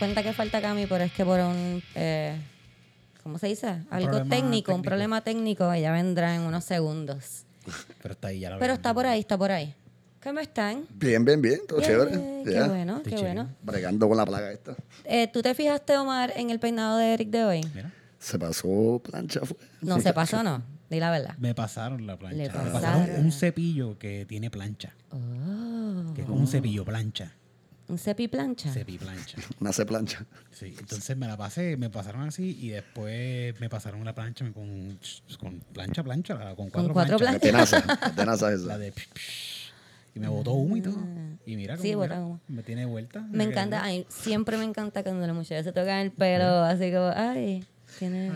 cuenta que falta Cami, pero es que por un... eh, ¿Cómo se dice? Algo técnico, un problema técnico. Ella vendrá en unos segundos. Pero está ahí, ya la Pero está por ahí, está por ahí. ¿Cómo están? Bien, bien, bien. Todo Bien, chévere. Qué Ya. bueno, Estoy qué chévere. bueno. Bregando con la plaga esta. Eh, ¿Tú te fijaste, Omar, en el peinado de Eric de hoy? Mira, Se pasó plancha. Fue. No se pasó, ¿no? Di la verdad. me pasaron la plancha. Le Me pasaron pasaron. un cepillo que tiene plancha. Oh, Que es como un cepillo plancha. Un cepi plancha. Cepi plancha. Una se plancha. Sí, entonces me la pasé, me pasaron así y después me pasaron la plancha con, con plancha, plancha, la- con cuatro, cuatro planchas. De tenaza. Y me botó humo y todo. Y mira Sí, cómo bota mira, humo. me tiene vuelta. Me encanta, ay, siempre me encanta cuando las mujeres se tocan el pelo, así como, ay, tiene,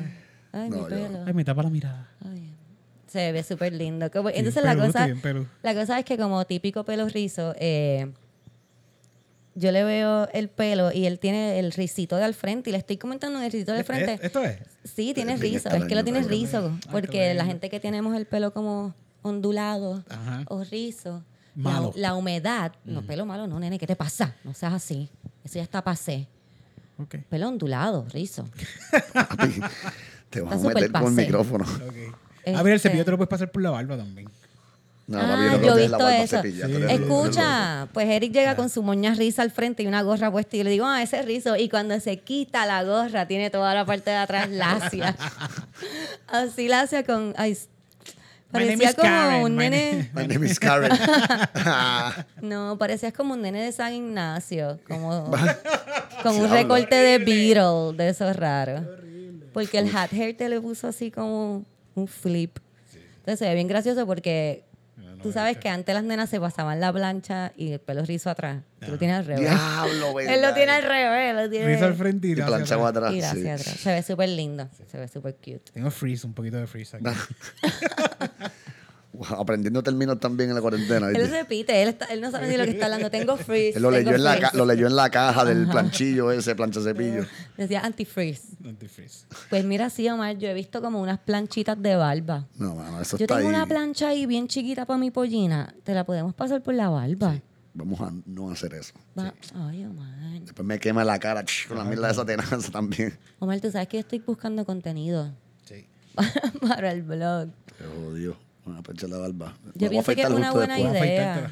ay, mi No, yo- pelo. Ay, me tapa la mirada. Ay, se ve súper lindo. Como- Sí, Entonces la cosa, la cosa es que como típico pelo rizo, eh, yo le veo el pelo y él tiene el risito de al frente y le estoy comentando el risito de al frente. ¿Esto es? Sí, tiene rizo. Es que lo tiene rizo. qué Porque la gente que tenemos el pelo como ondulado Ajá. o rizo, Malo. La, la humedad, no, pelo malo, no, nene, ¿qué te pasa? No seas así. Eso ya está pasé. Pelo ondulado, rizo. Te vas a Está meter con el pasé. micrófono. Ok. A ver, el Este- cepillo te lo puedes pasar por la barba también. No, Ah, papi, no yo he visto eso. Sí. eres Escucha, pues Eric llega con su moña risa al frente y una gorra puesta y yo le digo, ah, ese es rizo. Y cuando se quita la gorra, tiene toda la parte de atrás lacia. Así lacia con... Ay, parecía como Karen, un my nene... name- My name is Karen. Ah, No, parecías como un nene de San Ignacio, como con un recorte de Beatle, de esos raros. Porque el hat hair te le puso así como un flip. Entonces se ve bien gracioso porque tú sabes que antes las nenas se pasaban la plancha y el pelo rizo atrás. Tú lo tienes al revés. Diablo, Él lo tiene al revés, lo tiene Rizo al frente y planchado atrás. atrás. y sí. hacia atrás. Se ve súper lindo, se ve súper cute. Tengo freeze, un poquito de freeze aquí. Aprendiendo términos también en la cuarentena. Él repite, él, está- él no sabe ni lo que está hablando. Tengo freeze. Él lo leyó, tengo en la, ca- lo leyó en la caja del planchillo ese, plancha cepillo. Decía anti-freeze. Antifreeze. Pues mira, sí, Omar, yo he visto como unas planchitas de barba. No, mano, eso Yo está tengo ahí. una plancha ahí bien chiquita para mi pollina. ¿Te la podemos pasar por la barba? Vamos a no hacer eso. Va- Ay, Omar. Después me quema la cara ch, con la mierda de esa tenaza también. Omar, tú sabes que yo estoy buscando contenido Sí. para el blog. Te jodió. Una plancha de la barba. Yo pienso que es una buena después. Idea.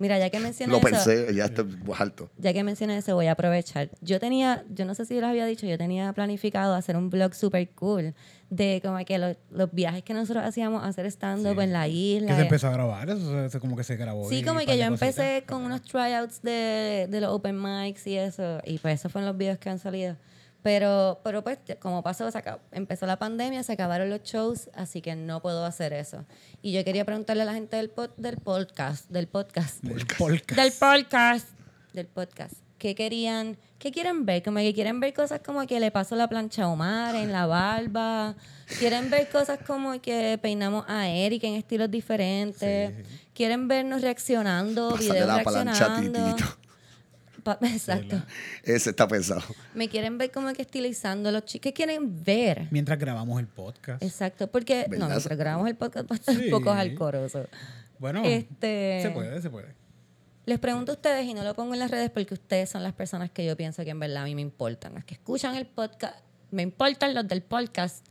Mira, ya que mencioné Lo eso, pensé, ya está alto. ya que mencioné eso, voy a aprovechar. Yo tenía, yo no sé si les había dicho, yo tenía planificado hacer un blog super cool de como que lo- los viajes que nosotros hacíamos a hacer stand-up en la isla. Que se empezó a grabar, eso se- como que se grabó. Sí, como que yo empecé cositas. con unos tryouts de, de los open mics y eso, y pues esos fueron los videos que han salido. Pero, pero pues, como pasó, se acabó- empezó la pandemia, se acabaron los shows, así que no puedo hacer eso. Y yo quería preguntarle a la gente del, pod- del podcast, del podcast, Del podcast. del podcast, del podcast, ¿qué querían, qué quieren ver? Como que quieren ver cosas como que le pasó la plancha a Omar en la barba, quieren ver cosas como que peinamos a Eric en estilos diferentes, quieren vernos reaccionando, videos la reaccionando. Exacto. Ese está pesado. Me quieren ver como que estilizando los chicos. ¿Qué quieren ver? Mientras grabamos el podcast. Exacto, porque ¿Verdad? no, mientras grabamos el podcast va a estar Sí. un poco alcoroso. Bueno, Este- se puede, se puede. Les pregunto a ustedes y no lo pongo en las redes porque ustedes son las personas que yo pienso que en verdad a mí me importan. Las que escuchan el podcast, me importan los del podcast.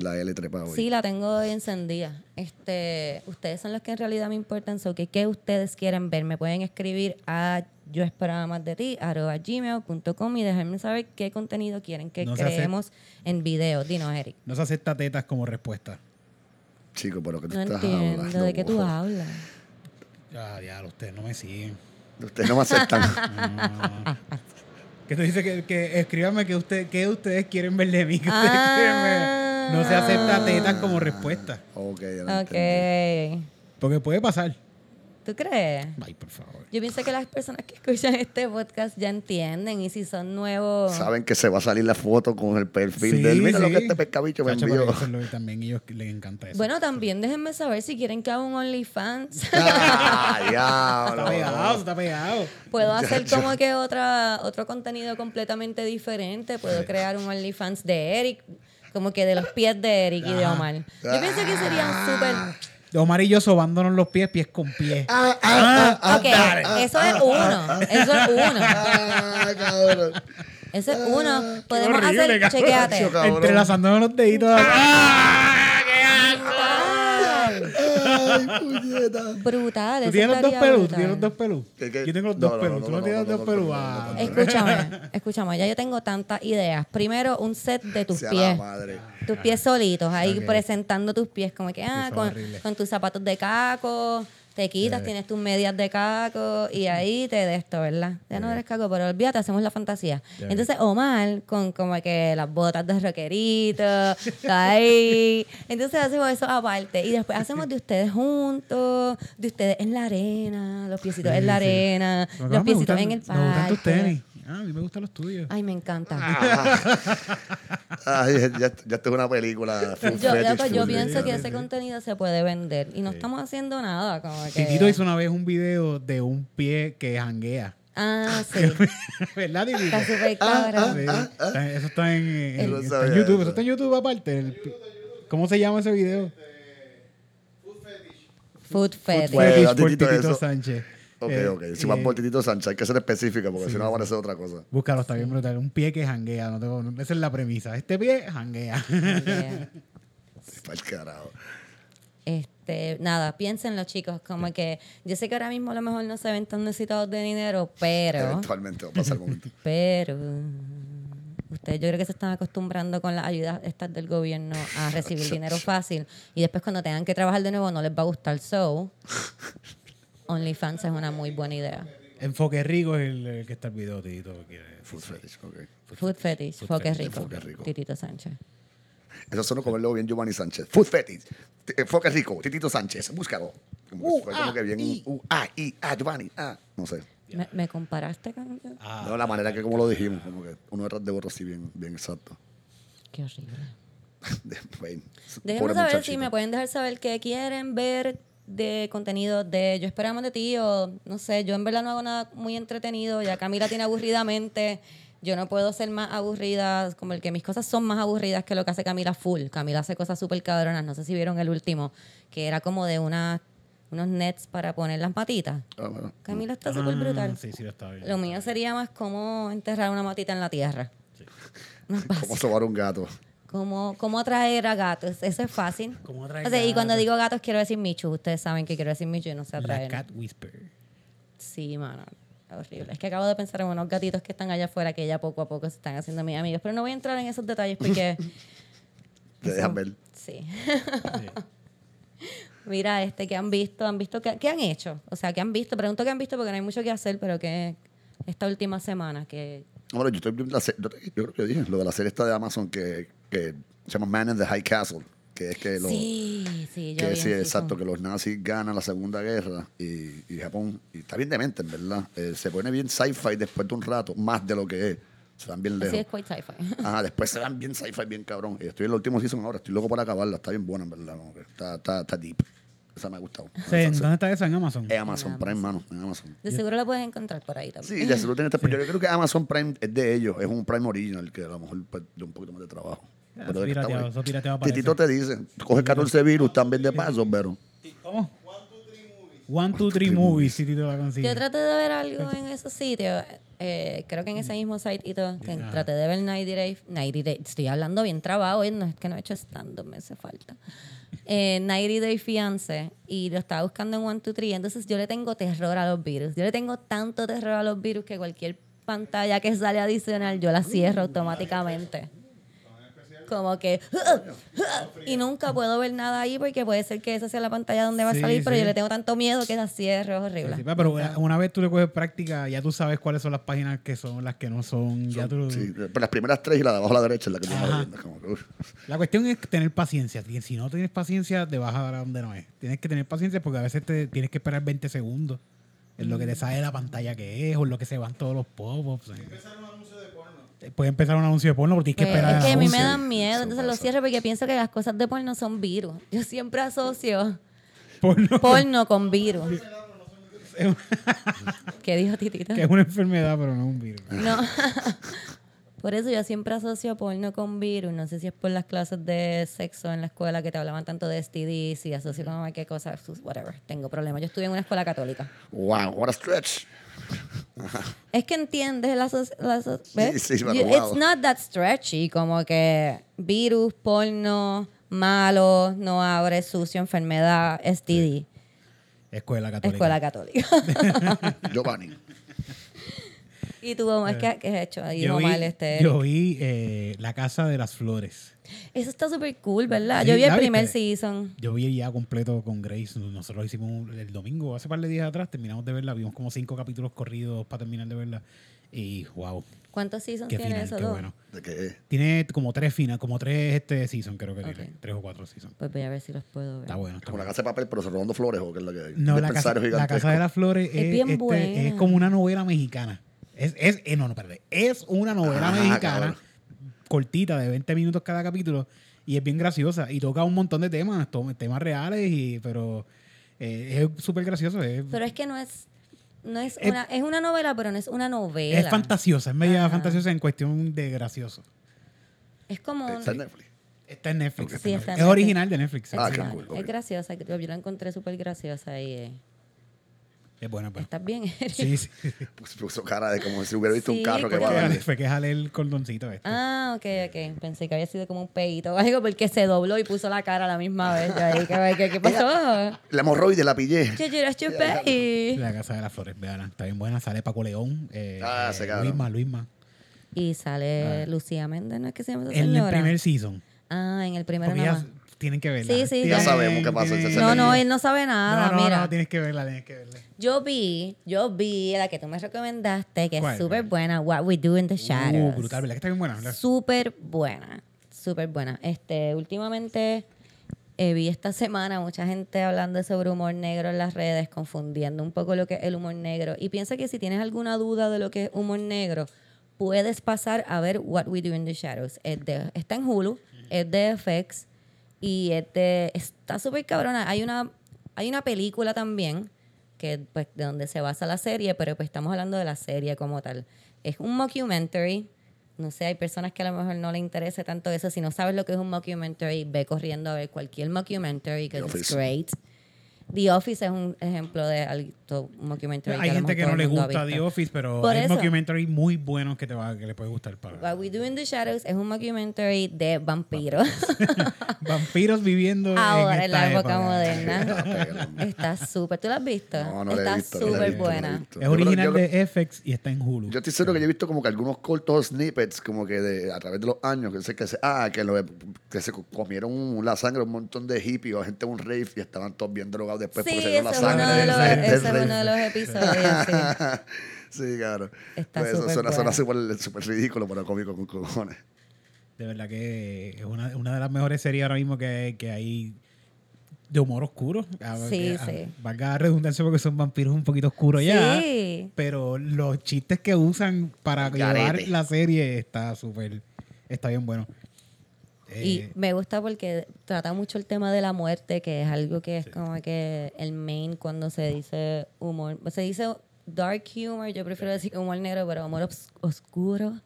La L trepada hoy. Sí, la tengo hoy encendida. Este, ustedes son los que en realidad me importan. So, que, ¿Qué ustedes quieren ver? Me pueden escribir a yo esperaba más de ti, arroba gmail.com y dejarme saber qué contenido quieren que No se hace- creemos en video. Dinos, Eric. No se acepta tetas como respuesta. Chico, pero que tú No estás entiendo hablando. de qué tú hablas. Ya, ya, ustedes no me siguen. Ustedes no me aceptan. Que tú dices que, que escríbame que, usted, que ustedes quieren ver de mí. Que ustedes Ah. quieren ver. No se acepta tetas como respuesta. ok, ya lo entendí. Ok. Porque puede pasar. ¿Tú crees? Ay, por favor. Yo pienso que las personas que escuchan este podcast ya entienden y si son nuevos... Saben que se va a salir la foto con el perfil Sí, de él. Mira lo sí. que este pescabicho me envió. eso lo también ellos les encanta eso. Bueno, también déjenme saber si quieren que haga un OnlyFans. Ah, está diablo. pegado, está pegado. Puedo hacer como que otra, otro contenido completamente diferente. Puedo crear un OnlyFans de Eric, como que de los pies de Eric y de. Omar. Yo pienso que sería súper... de Omar y yo sobándonos los pies, pies con pies. Ah, ah, ah, Ok, ah, eso es uno. Eso es uno. ah, cabrón. Eso es uno. Podemos horrible, hacer, cabrón. cabrón. Entrelazándonos los deditos. Brutal. ¿Tú tienes los dos pelus? ¿Tú tienes los dos pelus? Yo tengo los No, dos no, pelus. no, ¿Tú no, no tienes dos no, pelus? no, Ah. no, no, no. Escúchame, escúchame, ya yo tengo tantas ideas. Primero, un set de tus Sea pies. la madre. Tus pies solitos, ahí presentando tus pies, como que, ah, con tus zapatos de caco, te quitas, Sí. tienes tus medias de caco y ahí te de esto, ¿verdad? Ya no eres caco, pero olvídate, hacemos la fantasía. Sí. Entonces, Omar, con como que las botas de rockerito, ahí. Entonces hacemos eso aparte. Y después hacemos de ustedes juntos, de ustedes en la arena, los piecitos Sí, en la sí. arena, los piecitos gustan- en el parque. Me gustan tus tenis. Ah, a mí me gustan los tuyos. Ay, me encanta. Ay, ya, ya esto es una película. Yo, fetish, loco, yo pienso que fetish. ese contenido se puede vender y no estamos haciendo nada. Como que... Titito hizo una vez un video de un pie que janguea. Ah, sí. ¿Verdad, Titito? Está súper Ah, está- eso está en, en- No está en sabía YouTube. eso. Eso está en YouTube aparte. el ¿Cómo se llama ese video? Food fetish. Bueno, Fetish a por Titito Titito eso. Sánchez. Ok, Eh, ok. Si vas eh, por Titito Sánchez, hay que ser específica porque si no va a parecer otra cosa. Búscalo, está bien brutal. Un pie que janguea. No tengo, esa es la premisa. Este pie janguea. Yeah. Para el carajo. Este, nada, piénsenlo, chicos. Como que yo sé que ahora mismo a lo mejor no se ven tan necesitados de dinero, pero, Eventualmente va a pasar el momento. pero ustedes yo creo que se están acostumbrando con las ayudas estas del gobierno a recibir dinero fácil y después cuando tengan que trabajar de nuevo no les va a gustar. So, OnlyFans es una muy buena idea. Enfoque Rico es el, el que está el video, Titito. Full fetish, ok. Food fetish, foque fetish, rico, foque rico. Titito Sánchez. Eso suena como luego bien Giovanni Sánchez. Food fetish. T- eh, Foque rico. Titito Sánchez. Búscalo. Como, Uh, que fue como ah, que bien. Uh, ah, y. Ah, Giovanni. Ah. No sé. ¿Me, me comparaste con Ah, No, la manera que como lo dijimos. Como que uno detrás de otro así bien, bien exacto. Qué horrible. Déjenme saber si me pueden dejar saber qué quieren ver de contenido de Yo Esperamos de ti o no sé, yo en verdad no hago nada muy entretenido, ya Camila tiene aburridamente, yo no puedo ser más aburrida, como el que mis cosas son más aburridas que lo que hace Camila full. Camila hace cosas súper cabronas, no sé si vieron el último, que era como de una, unos nets para poner las matitas. Ah, bueno. Camila está súper brutal. Sí, sí, lo estaba viendo. Lo mío sería más como enterrar una matita en la tierra. Más. ¿Cómo sobar un gato? ¿Cómo, ¿Cómo atraer a gatos? Eso es fácil. ¿Cómo atraer O sea, y cuando gatos? digo gatos quiero decir Michu. Ustedes saben que quiero decir Michu y no sé La atraer. Cat Whisper. Sí, mano. Horrible. Es que acabo de pensar en unos gatitos que están allá afuera que ya poco a poco se están haciendo mis amigos. Pero no voy a entrar en esos detalles porque... Te dejan ver. sí. Mira, este, ¿qué han visto? ¿Han visto qué, qué han hecho? O sea, ¿qué han visto? Pregunto qué han visto porque no hay mucho que hacer, pero que esta última semana que... Bueno, yo, estoy viendo la se- yo, yo creo que dije lo de la serie esta de Amazon que, que se llama Man in the High Castle, que es que los sí, sí, yo que sí, en exacto, que los nazis ganan la Segunda Guerra y, y Japón, y está bien demente, en verdad. Eh, se pone bien sci-fi después de un rato, más de lo que es. Se van bien Sí, lejos. es quite sci-fi. Ajá, después se van bien sci-fi, bien cabrón. Y estoy en el último season ahora, estoy loco por acabarla, está bien buena, en verdad. está, está, está deep. Esa me ha gustado. Sí, ¿en ¿Dónde está esa? En Amazon. Es Amazon Prime, mano, en Amazon. De seguro lo puedes encontrar por ahí también. Sí, ya se lo tiene este, pero yo creo que Amazon Prime es de ellos, es un Prime original que a lo mejor pues, de un poquito más de trabajo. Ah, Pero pirateado, eso pirateado. Titito te dice, coge 14 virus también de paso, pero ¿Cómo? One, two, three movies, si Tito la consigue. Yo traté de ver algo en esos sitios, eh, creo que en ese mismo site y todo, que traté de ver 90 Day, 90 Day, estoy hablando bien trabajo, hoy no es que no he hecho stand-up, me hace falta. Eh, 90 Day Fiance, y lo estaba buscando en 1, 2, 3, entonces yo le tengo terror a los virus, yo le tengo tanto terror a los virus que cualquier pantalla que sale adicional yo la cierro automáticamente. Como que y nunca puedo ver nada ahí porque puede ser que esa sea la pantalla donde va a Sí, salir, pero sí. yo le tengo tanto miedo que la cierro, es horrible. Sí, pero una, una vez tú le coges práctica, ya tú sabes cuáles son las páginas que son las que no son. ya tú, sí, pero las primeras tres y la de abajo a la derecha es la que tú como que. La cuestión es tener paciencia. Y Si no tienes paciencia, te vas a dar a donde no es. Tienes que tener paciencia porque a veces te tienes que esperar 20 segundos en lo que te sale la pantalla que es o en lo que se van todos los pop-ups. Puede empezar un anuncio de porno porque tienes que Pues, esperar. es que a mí me dan miedo, Eso entonces lo cierro porque pienso que las cosas de porno son virus. Yo siempre asocio Porno, porno con virus. ¿Qué dijo Titita? que es una enfermedad, pero no un virus. No. Por eso yo siempre asocio porno con virus. No sé si es por las clases de sexo en la escuela que te hablaban tanto de STDs y asocio con qué cosas, whatever. Tengo problemas. Yo estuve en una escuela católica. Wow, what a stretch. Es que entiendes la, ¿ves? Sí, sí, pero You- wow. It's not that stretchy, como que virus, porno, malo, no abre, sucio, enfermedad, STD. Escuela católica. Escuela católica. Giovanni. ¿Y tú, Omar, qué, qué has hecho? ahí, Yo vi, Omar, este, yo vi eh, La Casa de las Flores. Eso está súper cool, ¿verdad? Sí, yo vi el ¿la primer viste? season. Yo vi ya completo con Grace. Nosotros lo hicimos el domingo, hace par de días atrás. Terminamos de verla. Vimos como cinco capítulos corridos para terminar de verla. Y wow, ¿Cuántos seasons qué tiene final, eso? qué bueno. ¿De qué? Tiene como tres final, como tres este season, creo que tiene. Ok. Tres o cuatro seasons. Pues voy a ver si los puedo ver. Está bueno. Está Como la bueno. casa de papel, pero se robando flores o qué es lo que hay. No, la la casa de las Flores es, bien este, buena. es como una novela mexicana. Es, es, eh, no, no, espérate. Es una novela Ah, mexicana cabrón. cortita de 20 minutos cada capítulo y es bien graciosa y toca un montón de temas, temas reales, y pero eh, es súper gracioso. Es, Pero es que no es... No es, Es- una, es una novela, pero no es una novela. es fantasiosa, es media Ajá. fantasiosa en cuestión de gracioso. Es como... Está en Netflix. Está en Netflix. Sí, está en Netflix. es original de Netflix. sí. Ah, es, cool, graciosa. Yo la encontré súper graciosa y... eh, Es buena, pues. ¿Estás bien, Eric? Sí, sí. Puso, puso cara de como si hubiera visto Sí, un carro que porque- va a darle. Fue que jale el cordoncito este. Ah, ok, ok. Pensé que había sido como un peito o algo porque se dobló y puso la cara a la misma vez. Yo ahí, ¿qué, qué, qué pasó? La hemorroide la pillé. Yo lloré chupé. La Casa de las Flores, vean, está bien buena. Sale Paco León. Eh, Ah, eh, ese cabrón. Luisma, Luisma. Y sale Lucía Méndez, ¿no es que se llama esa En el señora? primer season. Ah, en el primero Porque nada más. Tienen que verla. Sí, sí, ya sabemos qué pasó, ese No, no, él no sabe nada, No, no, mira. no, tienes que verla, tienes que verla. Yo vi, yo vi la que tú me recomendaste, que ¿Cuál? es súper buena, What We Do in the Uh, Shadows. brutal, ¿verdad que está bien buena? ¿verdad? Súper buena, súper buena. Este, últimamente eh, vi esta semana mucha gente hablando sobre humor negro en las redes, confundiendo un poco lo que es el humor negro. Y piensa que si tienes alguna duda de lo que es humor negro, puedes pasar a ver What We Do in the Shadows. Es de- está en Hulu, es de FX y es de- está súper cabrona. Hay una, hay una película también que pues de donde se basa la serie, pero pues estamos hablando de la serie como tal. Es un mockumentary. No sé, hay personas que a lo mejor no le interese tanto eso. Si no sabes lo que es un mockumentary, ve corriendo a ver cualquier mockumentary, que es great. The Office es un ejemplo de algo un mockumentary. Hay gente que no le gusta. The Office, pero Por hay eso. documentary muy buenos que te va, que le puede gustar para What We Do in the Shadows es un mockumentary de vampiros. vampiros viviendo Ahora, en, en la esta época moderna. Está súper. ¿Tú lo has visto? No, no la he Está no la súper visto, no la he buena. Es original yo de FX y está en Hulu. Yo estoy seguro que yo he visto como que algunos cortos snippets, como que de, a través de los años, que sé que se, ah, que, lo- que se comieron la sangre un montón de hippies o gente en un rave y estaban todos bien drogados después Sí, porque se ese la es, uno sangre de los, la gente del ese es uno de los episodios. sí. sí, claro. Está Pues eso súper suena, súper súper ridículo, pero cómico con cojones. De verdad que es una, una de las mejores series ahora mismo que, que hay de humor oscuro. A- Sí, que- a- sí. Valga la redundancia porque son vampiros un poquito oscuros ya. Sí. Pero los chistes que usan para llevar Garete. la serie está súper. Está bien bueno. Y Eh, me gusta porque trata mucho el tema de la muerte, que es algo que es como que el main cuando se dice humor. Se dice dark humor, yo prefiero decir humor negro, pero humor obs- oscuro,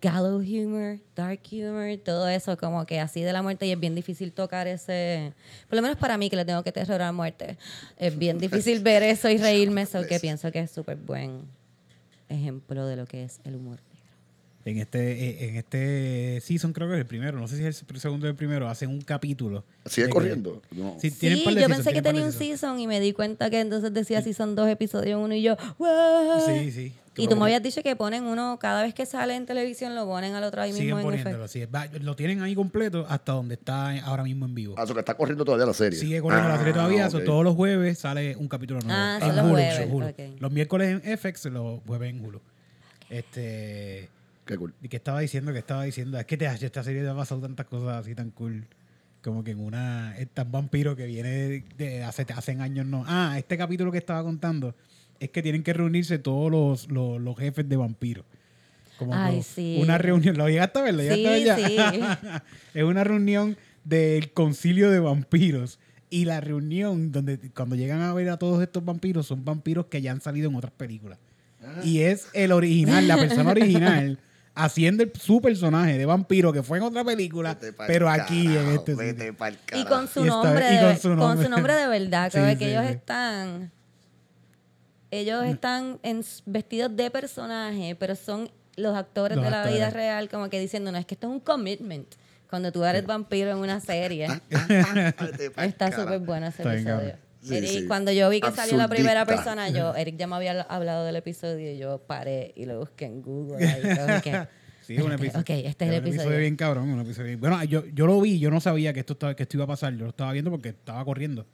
gallows humor, dark humor, todo eso como que así de la muerte y es bien difícil tocar ese, por lo menos para mí que le tengo que terror a la muerte, es bien difícil ver eso y reírme, eso que pienso que es súper buen ejemplo de lo que es el humor. En este eh, en este season, creo que es el primero, no sé si es el segundo o el primero, hacen un capítulo. ¿Sigue que- corriendo? No. Sí, yo pensé que tenía un season y me di cuenta que entonces decía season dos episodios uno y yo, "What?". Sí, sí. Y tú me habías dicho que ponen uno, cada vez que sale en televisión lo ponen al otro ahí Siguen mismo en poniéndolo. efecto. sí. Va- lo tienen ahí completo hasta donde está ahora mismo en vivo. Ah, eso que está corriendo todavía la serie. Sigue corriendo la serie Ah, todavía. so ok. todos los jueves sale un capítulo nuevo. Ah, En los Hulu, jueves, Hulu. Los miércoles en FX, los jueves en Hulu. Este. Qué cool. ¿Y qué estaba diciendo? ¿Qué estaba diciendo? Es que te, esta serie te ha pasado tantas cosas así tan cool. Como que en una. Es tan vampiro que viene de, hace, hace años, no. Ah, este capítulo que estaba contando es que tienen que reunirse todos los, los, los jefes de vampiros. Como Ay, que sí. Una reunión. ¿Lo llegaste a ver? ¿Lo llegaste a ver Sí, ya? es una reunión del concilio de vampiros. Y la reunión donde cuando llegan a ver a todos estos vampiros son vampiros que ya han salido en otras películas. Y es el original, la persona original haciendo el- su personaje de vampiro que fue en otra película, pero aquí en este sitio. Y con su Y esta nombre, y de, con su con nombre. su nombre de verdad, Sí, que sí, ellos sí. están ellos están en, vestidos de personaje, pero son los actores Los de la actores. vida real como que diciendo, no, es que esto es un commitment. Cuando tú eres vampiro en una serie. Está súper bueno ese episodio. Sí, Eric, sí. Cuando yo vi que salió la primera Absurdista. persona, yo, Eric ya me había hablado del episodio y yo paré y lo busqué en Google. ahí, que, Sí, un episodio. ok, este es el un episodio episodio. bien cabrón, un episodio bien- Bueno, yo, yo lo vi, yo no sabía que esto, estaba, que esto iba a pasar, yo lo estaba viendo porque estaba corriendo.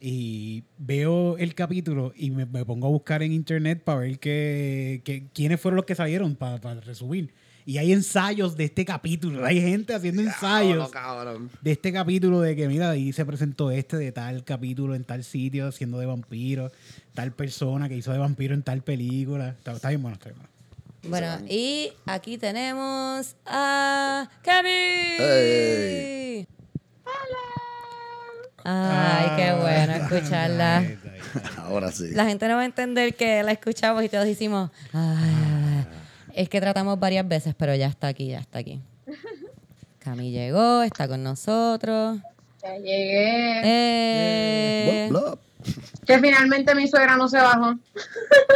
Y veo el capítulo y me, me pongo a buscar en internet para ver que, que- quiénes fueron los que salieron, para, para resumir. Y hay ensayos de este capítulo, hay gente haciendo ensayos Cabrón, cabrón. de este capítulo de que, mira, ahí se presentó este de tal capítulo en tal sitio haciendo de vampiro, tal persona que hizo de vampiro en tal película. Está, está bien bueno, está bien bueno. Bueno, y aquí tenemos a Cami. Hey. Ay, qué bueno escucharla. Ahora sí. La gente no va a entender que la escuchamos y todos hicimos. "Ay". Es que tratamos varias veces, pero ya está aquí, ya está aquí. Cami llegó, está con nosotros. Ya llegué. Eh. Que finalmente mi suegra no se bajó.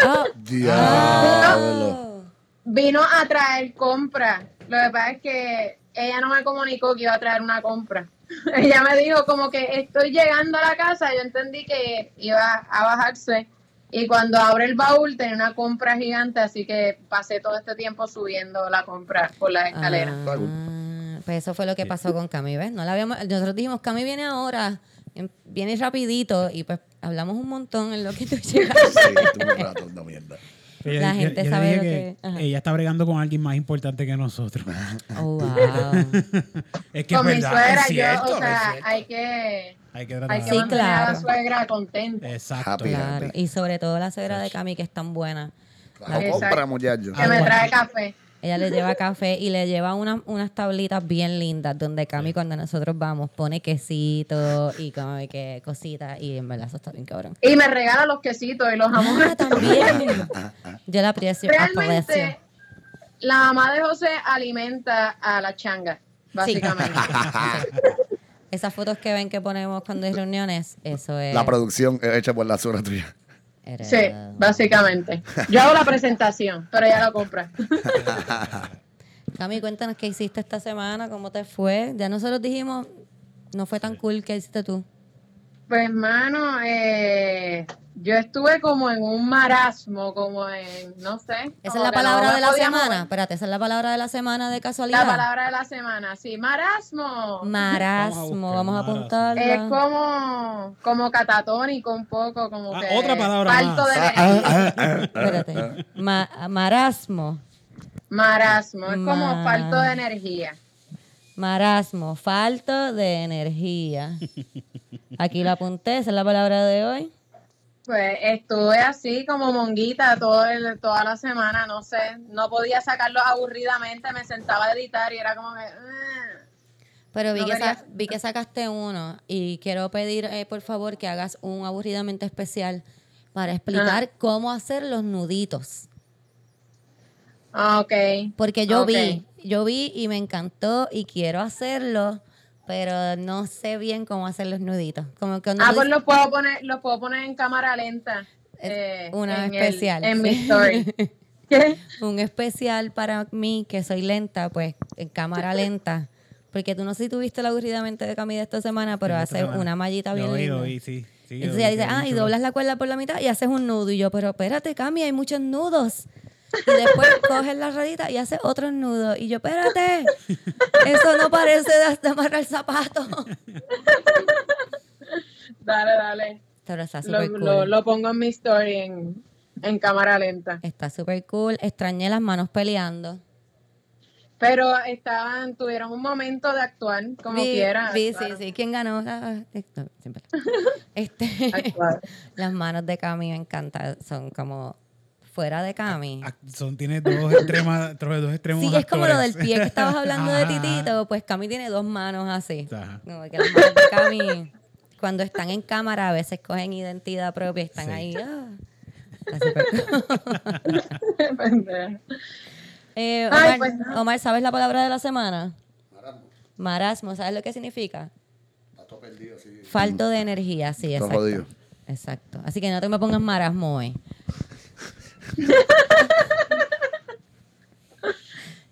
oh, Diablo. Vino a traer compra. Lo que pasa es que ella no me comunicó que iba a traer una compra. ella me dijo como que estoy llegando a la casa. Yo entendí que iba a bajarse. Y cuando abre el baúl tenía una compra gigante, así que pasé todo este tiempo subiendo la compra por las escaleras. Ah, pues eso fue lo que pasó con Cami, ¿ves? No la habíamos, nosotros dijimos, Cami viene ahora, em- viene rapidito, y pues hablamos un montón en lo que tú llegas. Sí, tuve un rato de mierda. Ella- La yo- gente sabe dije lo que-. Ella está bregando con alguien más importante que nosotros. Oh, wow. es que Con es mi suegra, es cierto, yo, o sea, hay que, Hay que hay tratar. que Sí, a la suegra contenta. Exacto. Happy. Claro, y sobre todo la suegra de Cami, que es tan buena. Claro, Exacto. compra, muchacho. Que me trae café. Ella le lleva café y le lleva unas, unas tablitas bien lindas donde Cami cuando nosotros vamos pone quesito y como que cositas y en verdad eso está bien cabrón. Y me regala los quesitos y los jamones. Ah, también. Yo la aprecio. aprecio. Realmente, la mamá de José alimenta a la changa, básicamente. Esas fotos que ven que ponemos cuando hay reuniones, eso es. La producción es hecha por la suegra tuya. Era- Sí, básicamente. Yo hago la presentación, pero ella la compra. Cami, cuéntanos qué hiciste esta semana, cómo te fue. Ya nosotros dijimos, no fue tan cool que hiciste tú. Pues, mano, eh, yo estuve como en un marasmo, como en, no sé. Esa es la palabra no de la semana. mover. Espérate, esa es la palabra de la semana de La casualidad. palabra de la semana, sí, marasmo. Marasmo, Vamos a a apuntarla. Es como, como catatónico un poco, como Ah, que otra palabra falto más. de Ah, energía. Espérate. Ma- marasmo. Marasmo, es como Ma- falto de energía. Marasmo, falto de energía. Aquí la apunté, esa es la palabra de hoy. Pues estuve así como monguita todo el- toda la semana, no sé, no podía sacarlo aburridamente, me sentaba a editar y era como que... Pero vi, No que, sa- vi que sacaste uno y quiero pedir, eh, por favor, que hagas un aburridamente especial para explicar cómo hacer los nuditos. Ah, Ok. Porque yo vi, yo vi y me encantó y quiero hacerlo, pero no sé bien cómo hacer los nuditos. Como que Ah, pues dices- los puedo poner, los puedo poner en cámara lenta. Es eh, una en el- especial, en mi story. ¿Qué? un especial para mí que soy lenta, pues en cámara lenta. Porque tú no sé si tuviste la aburridamente de Camila esta semana, pero Esta hace semana. una mallita bien linda. sí. sí, Entonces ella dice, ah, y doblas la cuerda por la mitad y haces un nudo. Y yo, pero espérate, Cami, hay muchos nudos. Y después coges la radita y haces otro nudo. Y yo, espérate, eso no parece de, de amarrar zapato. Dale, dale. Pero está Lo, súper cool. lo- lo pongo en mi story en, en cámara lenta. Está súper cool. Extrañé las manos peleando. Pero estaban, tuvieron un momento de actuar como Vi- quiera. vi, sí, actuaron. sí. ¿Quién ganó? Ah, no, siempre. Este, las manos de Cami me encantan. Son como fuera de Cami. Ah, Son, tiene dos extremas, dos extremos. Sí, es como lo del pie que estabas hablando de. Titito, pues Cami tiene dos manos así. Ajá. Como que las manos de Cami, cuando están en cámara, a veces cogen identidad propia y están Sí. ahí. ah. Pendeja. Eh, Ay, Omar, pues nada. Omar, ¿sabes la palabra de la semana? Marasmo, ¿sabes lo que significa? Falto de energía, sí, Está exacto. jodido. Exacto. Así que no te me pongas marasmo hoy.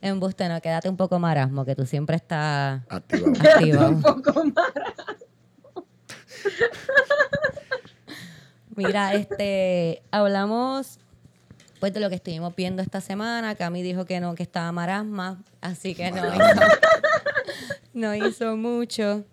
Embuste, no, quédate un poco marasmo, que tú siempre estás Activado. activo. Un poco más. Mira, este, hablamos pues de lo que estuvimos viendo esta semana. Cami dijo que no, que estaba marasma, así que no hizo, no hizo mucho.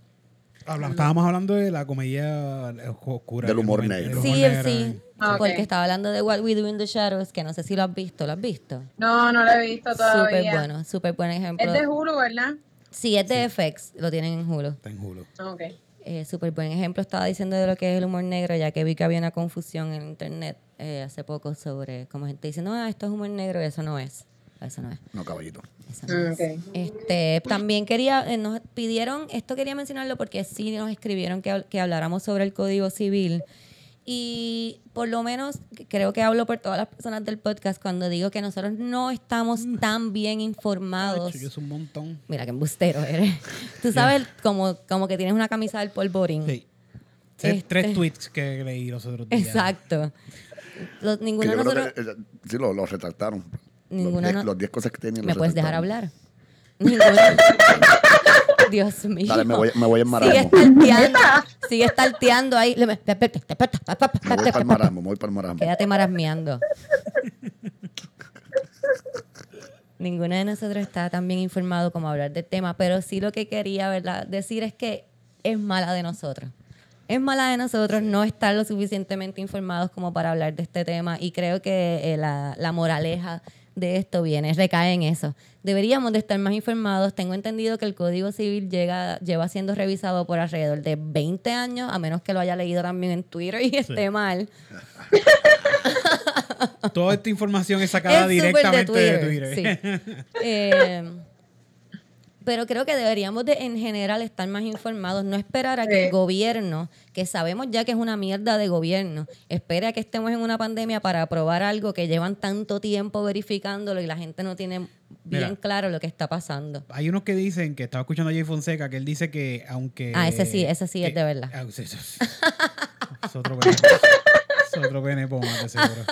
Estábamos hablando de la comedia eh, oscura. Del humor momento- negro. Sí, humor sí. Ah, ok. porque estaba hablando de What We Do in the Shadows, que no sé si lo has visto, ¿lo has visto? No, no lo he visto Súper todavía. bueno, súper buen ejemplo. Es de Hulu, ¿verdad? Sí, es de FX, lo tienen en Hulu. Está en Hulu. Ok. Eh, súper buen ejemplo estaba diciendo de lo que es el humor negro, ya que vi que había una confusión en internet eh, hace poco sobre como gente diciendo, ah, esto es humor negro y eso no es. Eso no es. No, caballito. Eso no es. Ok. Este, también quería, eh, nos pidieron, esto quería mencionarlo porque sí nos escribieron que, que habláramos sobre el Código Civil. Y por lo menos creo que hablo por todas las personas del podcast cuando digo que nosotros no estamos tan bien informados. Yo es un montón. Mira qué embustero eres. Tú sabes como, como que tienes una camisa del polvorín. Sí. Este- Tres tweets que leí los otros días. Exacto. Los- ninguno nosotros... que, eh, sí, lo, lo retractaron. Ninguno los, no- diez- los 10 cosas que tenían. ¿Me puedes dejar hablar? Dios mío. Dale, me voy, me voy en Sigue marasmo. estalteando, sigue estalteando ahí. Me voy para el marasmo, me voy para el marasmo. Quédate marasmeando. Ninguno de nosotros está tan bien informado como hablar del tema, pero sí lo que quería ¿verdad? decir es que es mala de nosotros. Es mala de nosotros no estar lo suficientemente informados como para hablar de este tema y creo que eh, la, la moraleja de esto viene, recae en eso. Deberíamos de estar más informados. Tengo entendido que el Código Civil llega, lleva siendo revisado por alrededor de 20 años, a menos que lo haya leído también en Twitter y esté mal. Toda esta información es sacada Es directamente de Twitter. sí. Eh, pero creo que deberíamos de, en general, estar más informados. No esperar a que Sí. el gobierno, que sabemos ya que es una mierda de gobierno, espere a que estemos en una pandemia para aprobar algo que llevan tanto tiempo verificándolo y la gente no tiene bien Mira. claro lo que está pasando. Hay unos que dicen, que estaba escuchando a Jay Fonseca, que él dice que aunque... Ah, ese sí, ese sí es de verdad. Ah, sí, sí, sí. es otro pene. es otro pene pomate, seguro.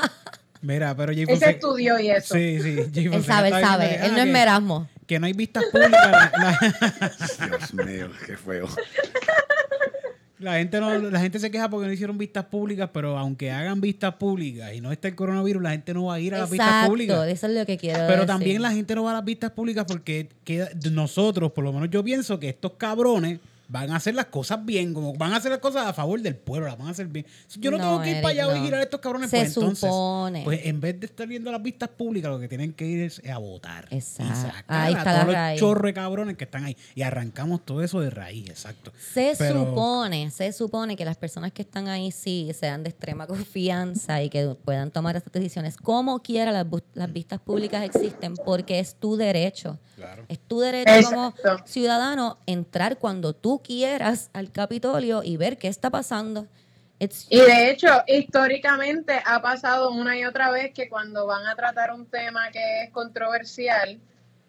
Mira, pero Jay Ese Fonseca... estudió y eso. Sí, sí. Jay Él Fonseca sabe, él sabe. diciendo que, Él no ah, es que- merasmo. Que no hay vistas públicas. La, la- Dios mío, qué feo. la gente no, la gente se queja porque no hicieron vistas públicas, pero aunque hagan vistas públicas y no esté el coronavirus, la gente no va a ir a las vistas Exacto, públicas. eso es lo que quiero Pero decir. también la gente no va a las vistas públicas porque queda- nosotros, por lo menos yo pienso que estos cabrones van a hacer las cosas bien, como van a hacer las cosas a favor del pueblo, las van a hacer bien. Yo no, No, tengo que ir Eric, para allá a no. vigilar a estos cabrones. Se pues entonces, pues en vez de estar viendo las vistas públicas, lo que tienen que ir es a votar. Exacto. Y sacar Ahí a está todos la los raíz. chorros de cabrones que están ahí. Y arrancamos todo eso de raíz, exacto. Se Pero- supone, se supone que las personas que están ahí sí sean de extrema confianza y que puedan tomar estas decisiones. Como quiera, las, las vistas públicas existen porque es tu derecho. Claro. Es tu derecho como ciudadano entrar cuando tú quieras al Capitolio y ver qué está pasando. It's- Y de hecho, históricamente ha pasado una y otra vez que cuando van a tratar un tema que es controversial,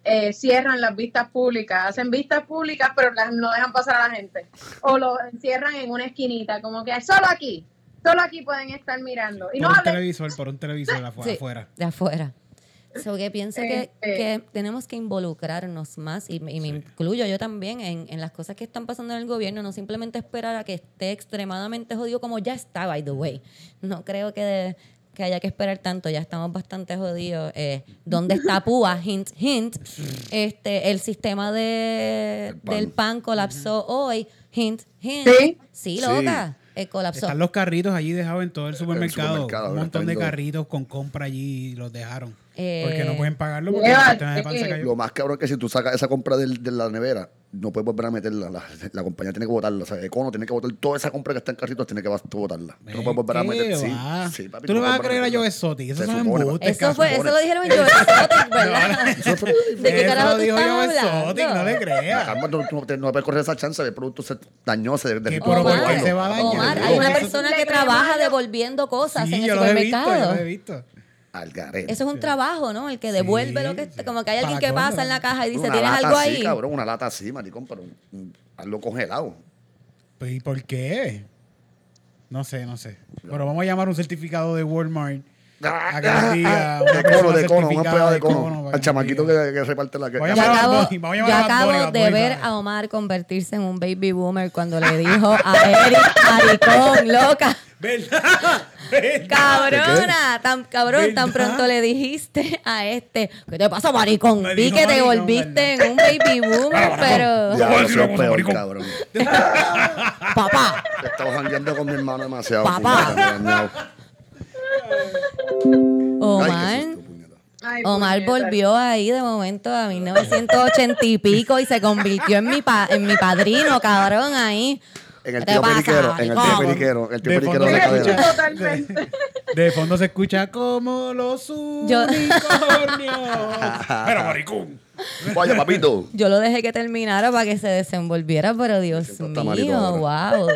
eh, cierran las vistas públicas, hacen vistas públicas, pero las, no dejan pasar a la gente. O lo encierran en una esquinita, como que solo aquí, solo aquí pueden estar mirando. Y por no un hablen televisor, por un televisor Sí. De afuera. So que pienso que, Este. que tenemos que involucrarnos más, y, me- y me incluyo yo también, en, en las cosas que están pasando en el gobierno, no simplemente esperar a que esté extremadamente jodido como ya está, by the way. No creo que, de- que haya que esperar tanto, ya estamos bastante jodidos. Eh, ¿Dónde está Púa? Hint, hint. Este, el sistema de, El pan. del pan colapsó hoy. Hint, hint. Sí. Sí, Sí. loca. Eh, colapsó. Están los carritos allí dejados en todo el supermercado. supermercado, un montón de carritos con compra allí y los dejaron. Eh, porque no pueden pagarlo porque el de pan se cayó. Lo más cabrón es que si tú sacas esa compra del- de la nevera, no puedes volver a meterla. La, la compañía tiene que botarla. O sea, Econo tiene que botar toda esa compra que está en carritos, tiene que botarla. Tú no puedes volver a ¿Qué meter. Sí, sí, papi, Tú no vas a creer a. Joe Exotic. Esos Se son supone. embustes, Eso, fue, eso lo dijeron en Joe Exotic, ¿verdad? Eso ¿De qué Eso carajo lo tú estás hablando? No le creas. Calma, tú- tú no puedes correr esa chance de producto se dañó, se derritió. por se va a dañar. Omar, Eso- hay una eso- persona que trabaja devolviendo cosas en el visto, yo supermercado. los he visto. Al garete. Eso es un trabajo, ¿no? El que devuelve Sí, lo que... sí. Como que hay alguien Para que pasa en la caja y dice, Una ¿tienes algo así, ahí? cabrón, una lata así, maricón, pero un- algo congelado. Pues, ¿Y por qué? No sé, no sé. Pero vamos a llamar un certificado de Walmart a que nos diga una De cono, de cono, un certificada empleado de cono. que Al chamaquito que, que reparte la a Yo acabo, yo acabo de ver a Omar convertirse en un baby boomer cuando le dijo a Eric, maricón, loca. ¿Verdad? Cabrona, tan cabrón, tan pronto le dijiste a este, ¿qué te pasa, maricón? Me Vi que te maricón, volviste en un baby boomer, pero Ya, no soy peor, cabrón. papá, Estaba jangueando con mi hermano demasiado. Papá. Omar. Ay, Omar puñeta. volvió ahí de momento a 1980 y pico y se convirtió en mi pa- en mi padrino, cabrón, ahí. En el ¿Qué te tío periquero, en el tío periquero, el tío De periquero de la Totalmente. De fondo se escucha como los Yo- unicornios. Pero maricón. Vaya, papito. Yo lo dejé que terminara para que se desenvolviera, pero Dios mío, wow.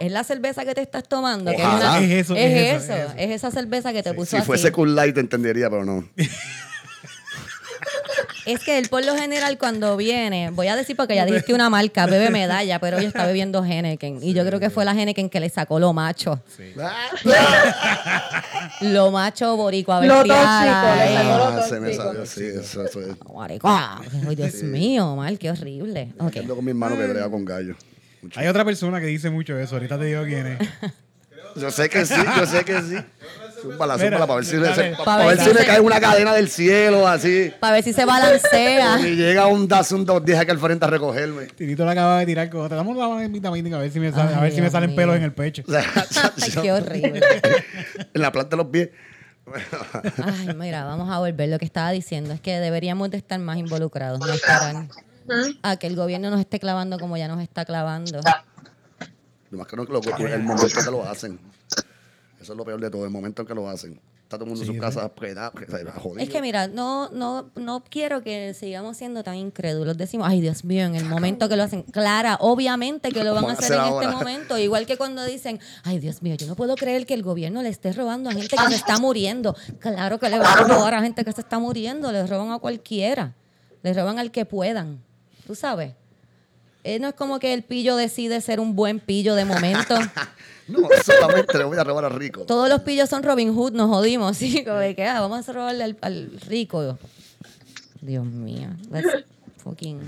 Es la cerveza que te estás tomando. que es, Ojalá. una- Es eso, es es eso, eso, es eso. es esa cerveza que te puso Si así. fuese Cool Light te entendería, pero no. Es que él por lo general cuando viene, voy a decir porque ya dijiste una marca, bebe medalla, pero hoy está bebiendo Henneken. Y yo creo que fue la Henneken que le sacó lo macho. Lo macho boricua Lo bestial. lo Ah, se me salió, sí, eso, eso es. Maricón. Ay, Dios mío, mal, qué horrible. Ok. Ando con mi hermano que brega con gallo. Mucho. Hay otra persona que dice mucho eso. Ahorita te digo quién es. Yo sé que sí, yo sé que sí. Zúmbala, Mira, zúmbala, para ver si, le, dale. pa- Pa' pa' ver si se- cae una cadena del cielo, así. Para ver si se balancea. Y llega un das un dos días aquí al frente a recogerme. Tirito la acaba de tirar otra. Damos la vitamina a ver si me, sale, a ver si me salen mío. pelos en el pecho. Qué horrible. en la planta de los pies. Ay, mira, vamos a volver. Lo que estaba diciendo es que deberíamos de estar más involucrados, no esperar a que el gobierno nos esté clavando como ya nos está clavando. Lo más que no es que lo- el momento en que lo hacen. Eso es lo peor de todo, el momento en que lo hacen. Está todo el mundo en Sí, su casa predado, jodido. Es que mira, no, no, no quiero que sigamos siendo tan incrédulos. Decimos, ay Dios mío, en el momento que lo hacen, Clara, obviamente que lo van a hacer en este momento. Igual que cuando dicen, ay Dios mío, yo no puedo creer que el gobierno le esté robando a gente que se está muriendo. Claro que le van a robar a gente que se está muriendo, le roban a cualquiera, le roban al que puedan. ¿Tú sabes? Eh, no es como que el pillo decide ser un buen pillo de momento. No, solamente le voy a robar a Rico. Todos los pillos son Robin Hood, nos jodimos, ¿sí? Como de que, ah, vamos a robarle al, al rico. Dios mío. Fucking...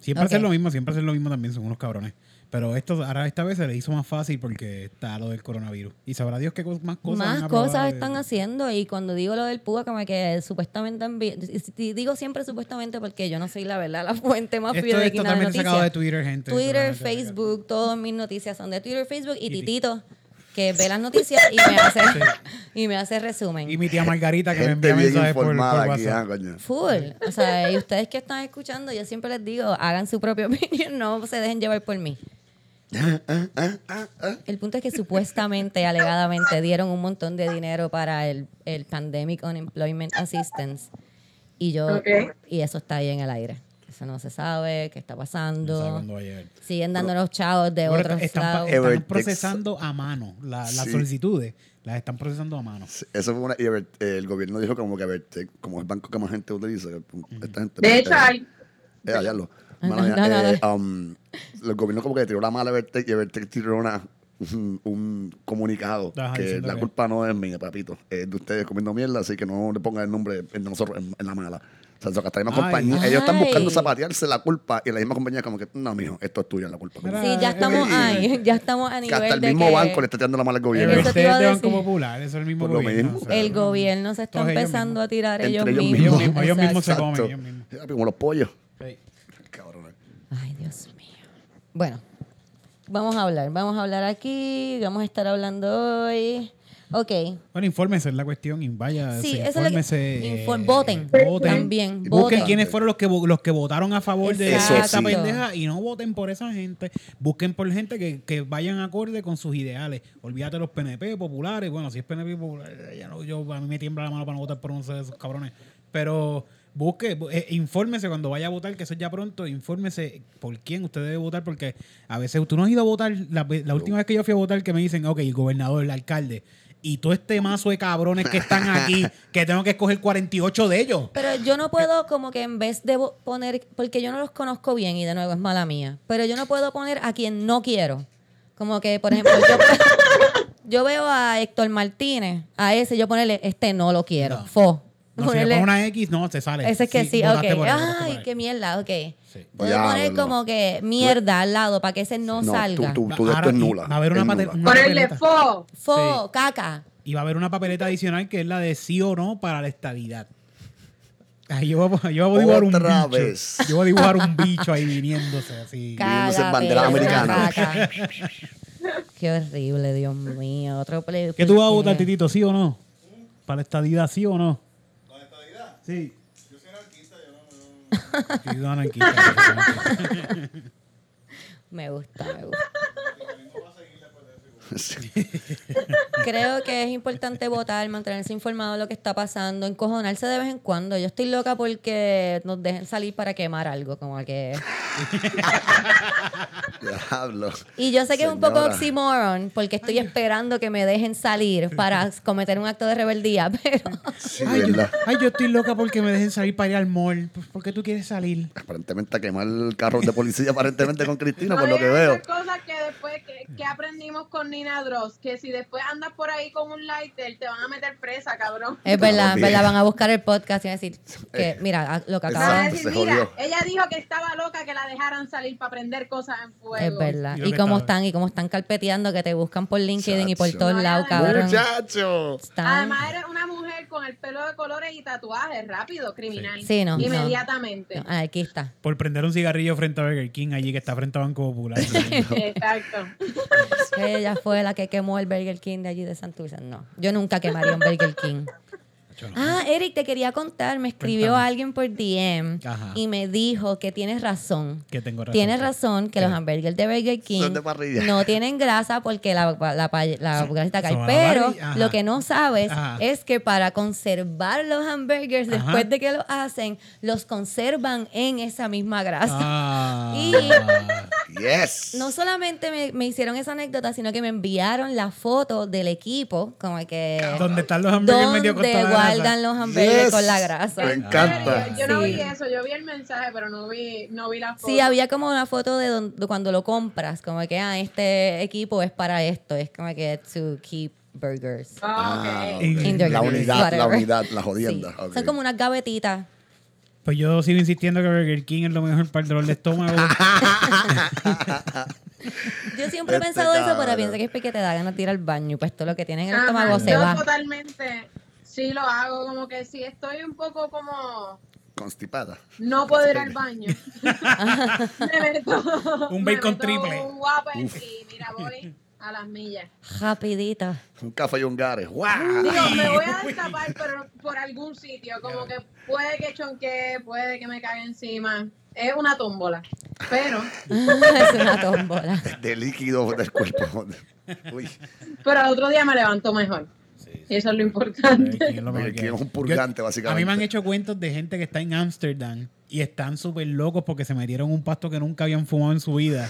Siempre Ok. hacen lo mismo, siempre hacen lo mismo también, son unos cabrones. Pero esto, ahora esta vez se le hizo más fácil porque está lo del coronavirus. Y sabrá Dios qué más cosas Más cosas de- están haciendo y cuando digo lo del PUA, como que supuestamente digo siempre supuestamente porque yo no soy la verdad la fuente más Esto fiel de es totalmente sacado de Twitter, gente. Twitter, Facebook, todas mis noticias son de Twitter, Facebook y Y ti- Titito, que ve las noticias y me hace, y me hace resumen. Y mi tía Margarita que me envía mensajes por, por informada aquí, WhatsApp. ah, coño. Full. O sea, y ustedes que están escuchando, yo siempre les digo, hagan su propia opinión, no se dejen llevar por mí. El punto es que supuestamente, alegadamente, dieron un montón de dinero para el, el Pandemic Unemployment Assistance. Y yo, y eso está ahí en el aire. Eso no se sabe, qué está pasando. Siguen dándonos chavos de otros están, lados. están procesando a mano la- las Sí. solicitudes. Las están procesando a mano. Sí, Eso fue una. y Ever- eh, el gobierno dijo como que como el banco que más gente utiliza. que, Esta gente, De hecho, eh, hay. Eh, eh, um, el gobierno como que tiró la mala a Evertec y Evertec tiró una, un, un comunicado Ajá, que la culpa no es mía, papito. Es de ustedes comiendo mierda, así que no le pongan el nombre de nosotros en, en la mala. O sea, hasta Ay. compañía, ellos están buscando zapatearse la culpa y la misma compañía como que, no, mijo, esto es tuyo, la culpa. Mira, Sí, ya estamos eh, ahí. Ya estamos a que hasta nivel el de mismo que banco le está tirando la mala al gobierno. Eso te de Banco. Popular, eso es el mismo Por gobierno. mismo. o sea, el gobierno se está Todos empezando a tirar Entre ellos mismos. Ellos mismos, ellos mismos se comen, ellos mismos. Como los pollos. Sí. Cabrón. Ay, Dios mío. Bueno, vamos a hablar. Vamos a hablar aquí. Vamos a estar hablando hoy. Ok. Bueno, infórmense es la cuestión y vaya, Sí, es que- infórmense. infor- eh, voten. voten. También, Busquen voten. quiénes fueron los que, los que votaron a favor de sí. pendeja y no voten por esa gente. Busquen por gente que, que vayan acorde con sus ideales. Olvídate de los PNP populares. Bueno, si es PNP popular, ya no, yo, a mí me tiembla la mano para no votar por uno de esos cabrones. Pero busque, bu- eh, infórmese cuando vaya a votar, que eso es ya pronto, infórmese por quién usted debe votar, porque a veces tú no has ido a votar, la, última vez que yo fui a votar que me dicen, ok, el gobernador, el alcalde, y todo este mazo de cabrones que están aquí, que tengo que escoger 48 de ellos. Pero yo no puedo como que en vez de poner, porque yo no los conozco bien y de nuevo es mala mía, pero yo no puedo poner a quien no quiero. Como que, por ejemplo, yo, yo veo a Héctor Martínez, a ese yo ponerle, este no lo quiero, No. fo. No, si le pones una X, no, te sale. ese es que sí, votaste ok. por él, votaste por Ay, él. qué mierda, ok. Sí. Puedo Diablo. poner como que mierda al lado para que ese no, No, salga. tú, tú, tú de esto Ahora, es y nula. va a haber una es pate- nula. una- Ponerle papeleta. fo. Fo, Sí. caca. Y va a haber una papeleta adicional que es la de sí o no para la estadidad. Ahí yo voy, a- yo voy a dibujar un Otra bicho. vez. Yo voy a dibujar un bicho ahí viniéndose así. Viéndose en bandera americana. caca. Qué horrible, Dios mío. Otro play. ¿Qué tú vas a ¿por votar? Titito? ¿Sí o no? ¿Para la estadidad, sí o no? Sí. Yo soy anarquista, yo no... anarquista. Me gusta, me gusta. Creo que es importante votar, mantenerse informado de lo que está pasando, encojonarse de vez en cuando. Yo estoy loca porque nos dejen salir para quemar algo, como que... Diablo. Y yo sé que es un poco oxymoron, porque estoy esperando que me dejen salir para cometer un acto de rebeldía, pero... Sí, Ay, yo, ¿verdad? ay, yo estoy loca porque me dejen salir para ir al mall. Pues, ¿Por qué tú quieres salir? Aparentemente a quemar el carro de policía aparentemente con Cristina, por lo que veo. cosas que después que, que aprendimos con Dross, que si después andas por ahí con un lighter, te van a meter presa, cabrón. Es verdad, es verdad, van a buscar el podcast y van a decir que, mira, a- lo que Exacto. Van a acaban... decir, mira, ella dijo que estaba loca que la dejaran salir para prender cosas en fuego. Es verdad. Y Y cómo estaba- están, y cómo están carpeteando, que te buscan por LinkedIn y por todos lados, cabrón. Muchacho. Además, eres una mujer con el pelo de colores y tatuajes, rápido, criminal. Sí, no, no. Inmediatamente. No, Anarquista. Por prender un cigarrillo frente a Burger King allí que está frente a Banco Popular. Exacto. Ella fue la que quemó el Burger King de allí de Santurce. No, yo nunca quemaría un Burger King. Ah, Eric, te quería contar. Me escribió Cuéntame. alguien por DM Ajá. y me dijo que tienes razón. que tengo razón. Tienes razón que ¿Qué? los hamburgers de Burger King Son de parrilla. no tienen grasa porque la, la, la grasita cae. la Pero lo que no sabes Ajá. es que para conservar los hamburgers Ajá. después de que los hacen, los conservan en esa misma grasa. Ah. Y- Yes. No solamente me, me hicieron esa anécdota, sino que me enviaron la foto del equipo, como que Donde están los hamburgers medio donde guardan los hamburgers Yes. con la grasa. Me encanta. Yo no Sí. vi eso, yo vi el mensaje, pero no vi, no vi la foto. Sí, había como una foto de, don- de cuando lo compras, como que ah, este equipo es para esto, es como que to keep burgers. Ah, Ah, ok. En- in their la unidad, la unidad, la jodienda. Sí. Son como unas gavetitas. Pues yo sigo insistiendo que Burger King es lo mejor para el dolor de estómago. Yo siempre he Este pensado eso, pero pienso que es porque te da ganas de ir al baño. Pues todo lo que tienes en el Ajá, estómago se yo va. totalmente sí lo hago, como que si estoy un poco como Constipada. no puedo ir al baño. me meto, Un me bacon meto triple. Un Whopper y mira, voy a las millas. Rapidito. Un café y un gare. ¡Guau! Digo, me voy a destapar, pero por algún sitio, como que puede que chonquee, puede que me caiga encima. Es una tómbola, pero, es una tómbola. De líquido del cuerpo. Uy. pero al otro día me levanto mejor. Eso es lo importante. Es lo que es un purgante, Yo- básicamente. A mí me han hecho cuentos de gente que está en Ámsterdam y están súper locos porque se metieron un pasto que nunca habían fumado en su vida.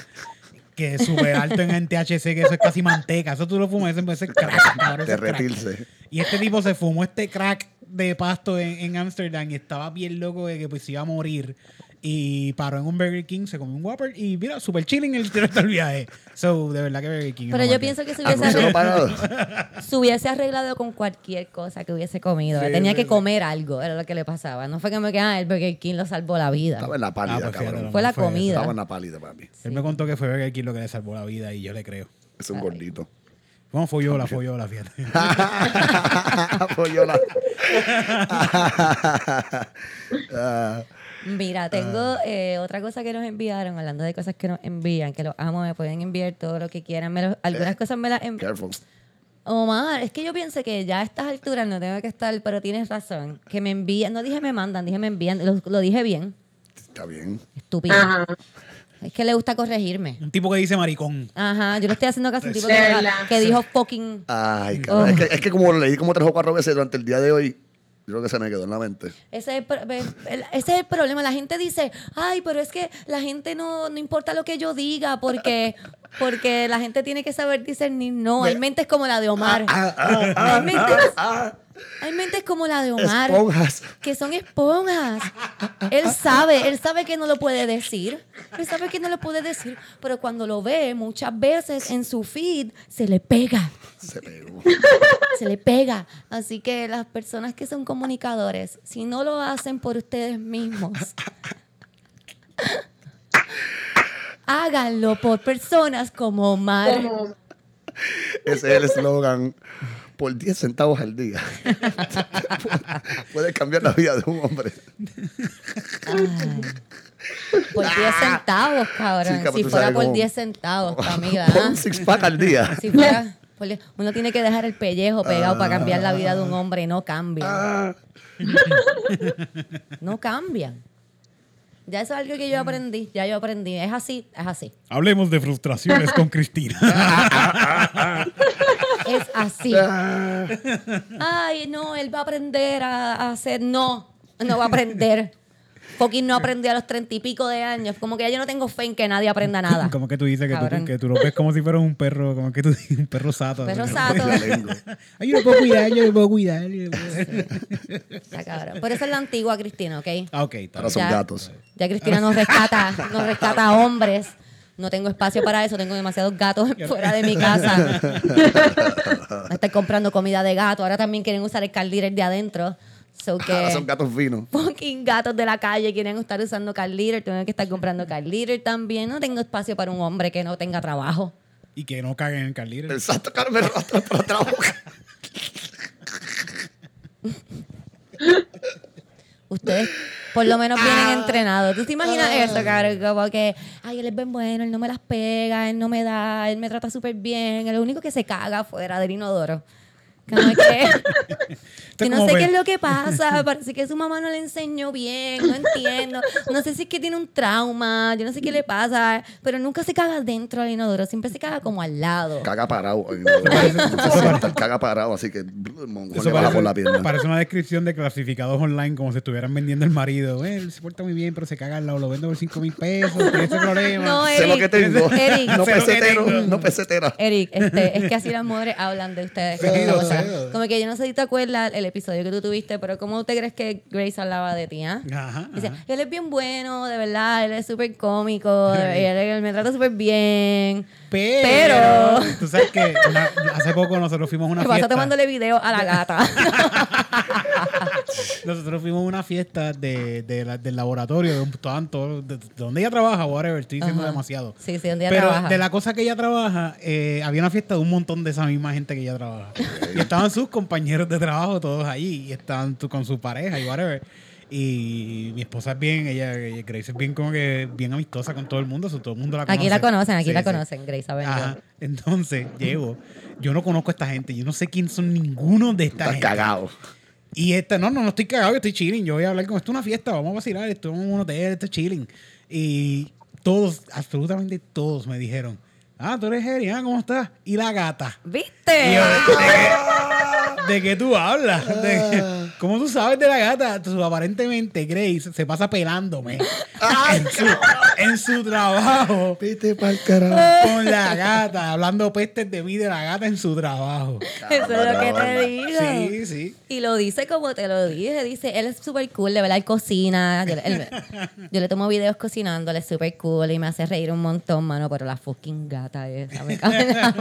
Que es súper alto en, THC, que eso es casi manteca. Eso tú lo fumas, ese ese es crack, cabrón. Derretirse. Y este tipo se fumó este crack de pasto en, Ámsterdam y estaba bien loco de que pues se iba a morir. Y paró en un Burger King, se comió un Whopper y mira, súper chilling el resto del viaje. So, de verdad que Burger King. Pero yo pienso que se Ah, hubiese, ¿no se lo arreglado, se hubiese arreglado con cualquier cosa que hubiese comido. Sí, Tenía sí, que sí. comer algo, era lo que le pasaba. No fue que me ah, el Burger King lo salvó la vida. Estaba en la pálida, Ah, pues cabrón. Fue la comida. Estaba en la pálida, papi. Él me contó que fue Burger King lo que le salvó la vida y yo le creo. Es un gordito. Bueno, follola, follola, fíjate. Pollola. Ah, Mira, tengo eh, otra cosa que nos enviaron, hablando de cosas que nos envían, que los amo, me pueden enviar todo lo que quieran. Me lo- algunas cosas me las envían. careful. Omar, es que yo pienso que ya a estas alturas no tengo que estar, pero tienes razón. Que me envían, no dije me mandan, dije me envían, lo, lo dije bien. Está bien. Estúpido. Ajá. Es que le gusta corregirme. Un tipo que dice maricón. Ajá, yo le estoy haciendo caso a un tipo que, dijo fucking. Ay, cabrón. Oh. Es, que, es que como lo leí como tres o cuatro veces durante el día de hoy, Yo creo que se me quedó en la mente. Ese es, el, ese es problema. La gente dice, ay, pero es que la gente no, no importa lo que yo diga porque, porque la gente tiene que saber discernir. No, hay mentes como la de Omar. hay, mentes, hay mentes como la de Omar. Esponjas. Que son esponjas. Él sabe, él sabe que no lo puede decir. Él sabe que no lo puede decir. Pero cuando lo ve muchas veces en su feed, se le pega Se pegó. se le pega. Así que las personas que son comunicadores, si no lo hacen por ustedes mismos, háganlo por personas como Omar. Como, Ese es el eslogan. Por 10 centavos al día. Puedes cambiar la vida de un hombre. Ay. Por 10 centavos, cabrón. Si fuera por cómo- 10 centavos, Por ¿verdad? un six pack al día. Si fuera por 10 uno tiene que dejar el pellejo pegado para cambiar la vida de un hombre no cambian. Ah, No cambian. Ya eso es algo que yo aprendí. Ya yo aprendí. Es así, es así. Hablemos de frustraciones con Cristina. Es así. ah. Ay, no, él va a aprender a, a hacer. No, no va a aprender. Fucking no aprendió a los treinta y pico de años. Como que ya yo no tengo fe en que nadie aprenda nada. como que tú dices que Cabrón. tú, que tú lo ves como si fueras un perro, como que tú dices un perro sato. Perro sato. Ay, yo lo puedo cuidar, yo lo puedo cuidar. yo lo puedo- Ya, cabrón. Por eso es la antigua Cristina, ¿ok? Ah, ok, está Ahora bien. son Ya- gatos. Ya Cristina nos rescata, nos rescata a hombres. No tengo espacio para eso, tengo demasiados gatos fuera de mi casa. Me estoy comprando comida de gato. Ahora también quieren usar el car leader de adentro. So que Ahora son gatos finos. fucking gatos de la calle quieren estar usando car. Tengo que estar comprando car también. No tengo espacio para un hombre que no tenga trabajo. Y que no caguen en. El santo Carmen rostro por otra boca. Ustedes por lo menos vienen Ah. entrenados. ¿Tú te imaginas eso, cabrón? Como que, ay, él es bien bueno, él no me las pega, él no me da, él me trata súper bien. El único que se caga fuera del inodoro. Como que, que no sé qué es lo que pasa. Parece que su mamá no le enseñó bien, no entiendo. No sé si es que tiene un trauma, yo no sé qué le pasa, pero nunca se caga dentro del inodoro, siempre se caga como al lado. Caga parado. Caga parado, así que mongol le baja parece, por la pierna. parece una descripción de clasificados online como si estuvieran vendiendo el marido. Eh, él se porta muy bien, pero se caga al lado. Lo vendo por 5 mil pesos. Tiene ese problema. No, Sé lo que Eric, tengo. Eric, No pesetero, tengo. no pesetera. Eric, este, es que así las mujeres hablan de ustedes. Sí, como que yo no sé si te acuerdas el episodio que tú tuviste, pero ¿cómo te crees que Grace hablaba de ti? ah? Ajá, Dice, ajá. él es bien bueno, de verdad, él es súper cómico, él, él me trata súper bien. Pero, Pero- tú sabes que una- hace poco nosotros fuimos a una Me pasa fiesta. tomándole video a la gata. Nosotros fuimos a una fiesta de, de la- del laboratorio, de, un- todos- de, de donde ella trabaja, whatever, estoy diciendo Ajá. demasiado. Sí, sí, donde ella Pero trabaja. de la cosa que ella trabaja, eh, había una fiesta de un montón de esa misma gente que ella trabaja. Estaban sus compañeros de trabajo todos allí, y estaban con su pareja y whatever. Y mi esposa es bien, ella, Grace es bien como que bien amistosa con todo el mundo, todo el mundo la conoce. Aquí la conocen, aquí Sí, la sí. conocen, Grace Avenger. Ajá. Entonces, llego. Yo no conozco a esta gente. Yo no sé quién son ninguno de esta Estás gente. cagado. Y esta, no, no, no estoy cagado, yo estoy chilling. Yo voy a hablar con esto es una fiesta, vamos a vacilar, esto es un hotel, esto es chilling. Y todos, absolutamente todos me dijeron, ah, tú eres Eri, ah, ¿cómo estás? Y la gata. Y ¿Viste? yo, ¿de, qué, de qué tú hablas? De- ¿Cómo tú sabes de la gata? Tú, aparentemente, Grace se pasa pelándome en, su, en su trabajo Vete pa'l carajo. con la gata, hablando pestes de mí de la gata en su trabajo. Eso es lo que te digo. Sí, sí. Y lo dice como te lo dije. Dice, él es súper cool, de verdad, él cocina. Yo, le- él- yo le tomo videos cocinando, él es súper cool y me hace reír un montón, mano. Pero la fucking gata esa me cabe en la.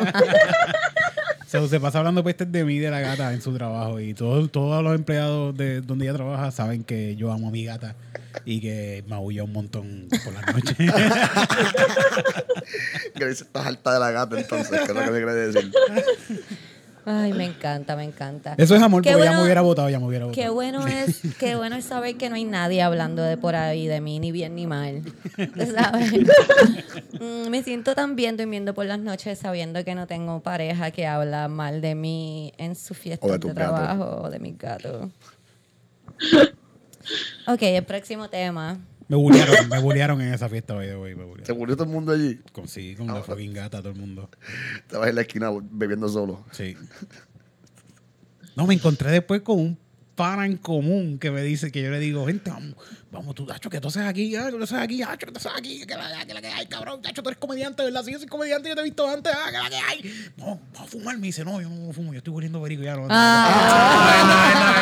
So, se pasa hablando pestes de mí de la gata en su trabajo y todos, todos los empleados de donde ella trabaja saben que yo amo a mi gata y que maulla un montón por la noche. Grace, estás alta de la gata, entonces, ¿qué es lo que me quiere decir? Ay, me encanta, me encanta. Eso es amor Qué porque ya bueno- me hubiera votado, ya me hubiera Qué votado. bueno es, qué bueno es saber que no hay nadie hablando de por ahí de mí, ni bien ni mal. ¿Tú ¿Sabes? Mm, Me siento tan bien durmiendo por las noches sabiendo que no tengo pareja que habla mal de mí en su fiesta O de de, trabajo o de mis gatos. Ok, el próximo tema. Me bullearon, me bullearon en esa fiesta hoy de hoy. Me Se murió todo el mundo allí. Con, sí, con la fucking gata, todo el mundo. Estabas en la esquina bebiendo solo. Sí. No, me encontré después con un pana en común que me dice, que yo le digo, vente, vamos, vamos tú, Hacho, que tú haces aquí, ah, que tú haces aquí, Hacho, que tú haces aquí, que la, que la que hay, cabrón, Hacho, tú eres comediante, ¿verdad? Si yo soy comediante, yo te he visto antes, ah, que la que hay. Vamos, vamos a fumar, me dice, no, yo no fumo, yo estoy volviendo perico ya. No, Ah.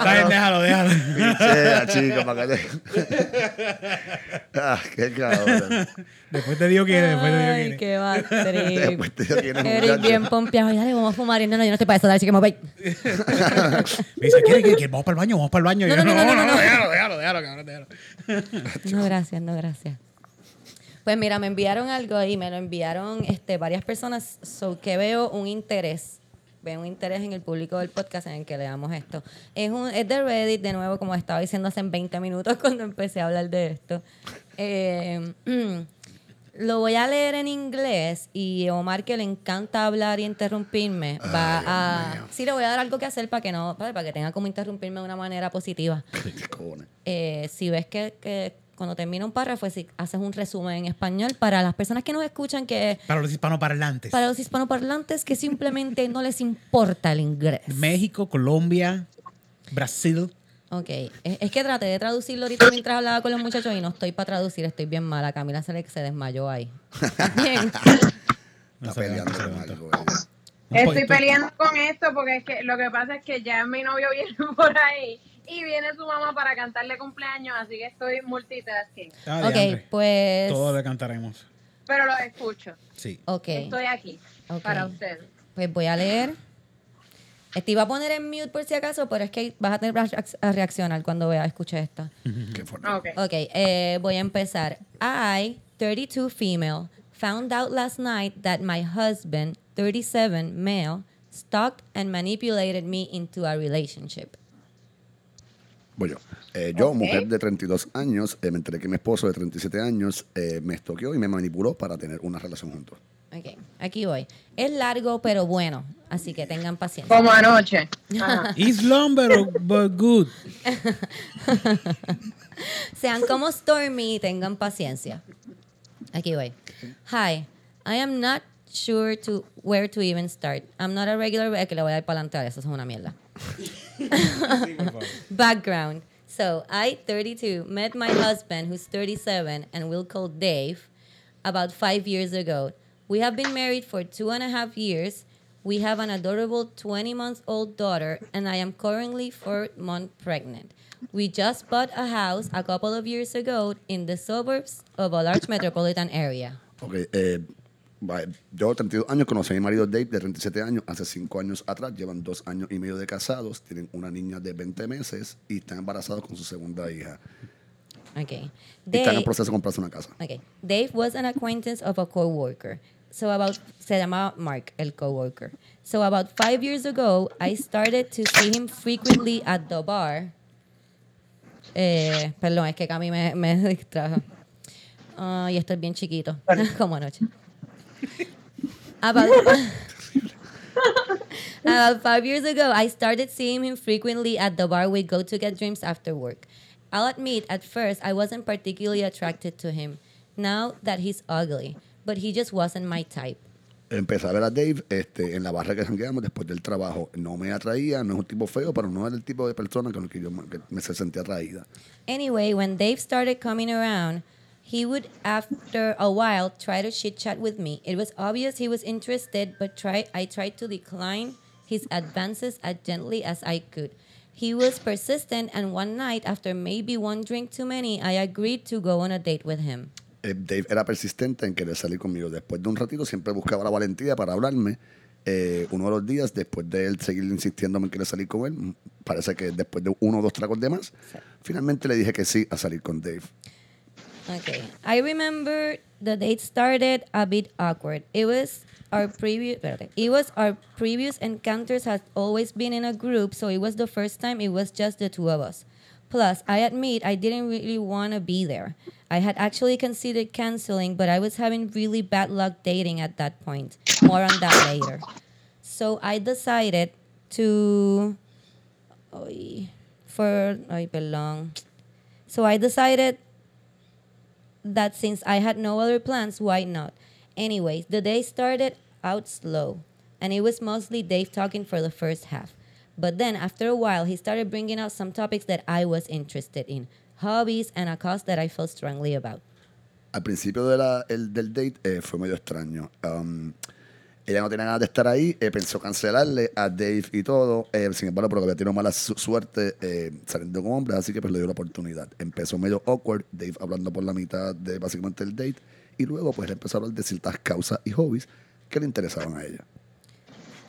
Está bien, déjalo, déjalo. Pichea, chico, para que te... ah, qué cabrón. Después te digo que después te digo Ay, que qué bad trip. Después te digo quién es, Eres bien pompeado. Dale, vamos a fumar. Y no, no, yo no estoy para eso. Dale, chique, me voy. Me dice, ¿quieres que, que vamos para el baño? Vamos para el baño. No, no, no, no, no, no. déjalo, déjalo, déjalo, cabrón, déjalo. No, gracias, no, gracias. Pues mira, me enviaron algo y me lo enviaron este, varias personas. So que veo un interés. Veo un interés en el público del podcast en el que leamos esto. Es, un, es de Reddit, de nuevo, como estaba diciendo hace 20 minutos cuando empecé a hablar de esto. Eh, lo voy a leer en inglés y Omar, que le encanta hablar y interrumpirme, va a... Dios mío. Sí, le voy a dar algo que hacer para que no para, que tenga como interrumpirme de una manera positiva eh, si ves que, que cuando termina un párrafo, si haces un resumen en español para las personas que nos escuchan, que Para los hispanoparlantes. para los hispanoparlantes que simplemente no les importa el inglés. México, Colombia, Brasil. Ok, es, es que traté de traducirlo ahorita mientras hablaba con los muchachos y no estoy para traducir, estoy bien mala. Camila se, le- se desmayó ahí. Bien. Está peleando con algo. Un Estoy peleando con esto porque es que lo que pasa es que ya mi novio viene por ahí y viene su mamá para cantarle cumpleaños, así que estoy multitasking. Ah, ok, pues... Todos le cantaremos. Pero lo escucho. Sí. Ok, Estoy aquí para ustedes. pues voy a leer. Te iba a poner en mute por si acaso, pero es que vas a tener a reaccionar cuando vea, escuche esto. Qué fuerte. Ok. Ok, eh, voy a empezar. I, 32 female, found out last night that my husband, 37 male, stalked and manipulated me into a relationship. Voy yo. Eh, yo, mujer de 32 años, eh, me enteré que mi esposo de 37 años eh, me estoqueó y me manipuló para tener una relación juntos. Ok, aquí voy. Es largo, pero bueno, así que tengan paciencia. Como anoche. Ajá. It's long, but, but good. Sean como Stormy y tengan paciencia. Aquí voy. Hi, I am not sure to where to even start. I'm not a regular... Es que le voy a dar para adelante, eso es una mierda. Background. So, I, 32, met my husband, who's 37, and we'll call Dave, about five years ago. We have been married for two and a half years. We have an adorable 20 months old daughter, and I am currently four months pregnant. We just bought a house a couple of years ago in the suburbs of a large metropolitan area. Ok, eh, yo, 32 años, conocí a mi marido Dave de 37 años, hace 5 años atrás. Llevan 2 años y medio de casados, tienen una niña de 20 meses y están embarazados con su segunda hija. Okay. Y están en proceso de comprarse una casa. Okay. Dave was an acquaintance of a coworker. So about se llamaba Mark, el coworker. So about five years ago, I started to see him frequently at the bar. Eh, perdón, es que Cami me, me distrajo. Ah, y esto es bien chiquito, como anoche. About, About five years ago, I started seeing him frequently at the bar we go to get drinks after work. I'll admit, at first, I wasn't particularly attracted to him. Now that he's ugly, but he just wasn't my type. Empecé a ver a Dave este, en la barra que jangueamos después del trabajo. No me atraía, no es un tipo feo, pero no era el tipo de persona con el que yo me, que me se sentía atraída. Anyway, when Dave started coming around, he would, after a while, try to chit chat with me. It was obvious he was interested, but try, I tried to decline his advances as gently as I could. He was persistent, and one night, after maybe one drink too many, I agreed to go on a date with him. Eh, Dave era persistente en querer salir conmigo. Después de un ratito siempre buscaba la valentía para hablarme. Eh, uno de los días, después de él seguir insistiéndome en querer salir con él, parece que después de uno o dos tragos de más, finalmente le dije que sí a salir con Dave. Okay. I remember the date started a bit awkward. It was our previous it was our previous encounters had always been in a group, so it was the first time it was just the two of us. Plus, I admit I didn't really want to be there. I had actually considered canceling, but I was having really bad luck dating at that point. More on that later. So I decided to Ay, for I belong. So I decided that since I had no other plans, why not? Anyways, the day started out slow, and it was mostly Dave talking for the first half. But then, after a while, he started bringing out some topics that I was interested in hobbies and a cause that I felt strongly about. Al principio de la- el- del date eh, fue medio extraño. Um, ella no tenía ganas de estar ahí, eh, pensó cancelarle a Dave y todo. eh, sin embargo, porque había tenido mala su- suerte eh, saliendo con hombres, así que pues le dio la oportunidad. Empezó medio awkward, Dave hablando por la mitad de básicamente el date, y luego pues empezó a hablar de ciertas causas y hobbies que le interesaban a ella.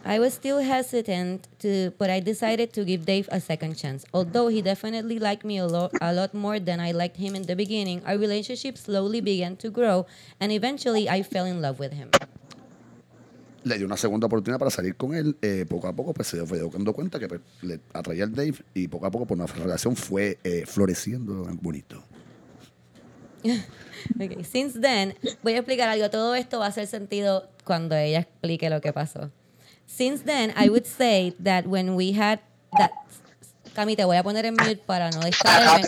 I was still hesitant to, but I decided to give Dave a second chance. Although he definitely liked me a lot, a lot more than I liked him in the beginning, our relationship slowly began to grow, and eventually I fell in love with him. Le dio una segunda oportunidad para salir con él. eh, poco a poco pues se fue dando cuenta que pues, le atraía al Dave y poco a poco pues nuestra relación fue eh, floreciendo bonito. Okay. Since then, voy a explicar algo. Todo esto va a hacer sentido cuando ella explique lo que pasó. Since then, I would say that when we had that. Cami, te voy a poner en mute para no distraerme.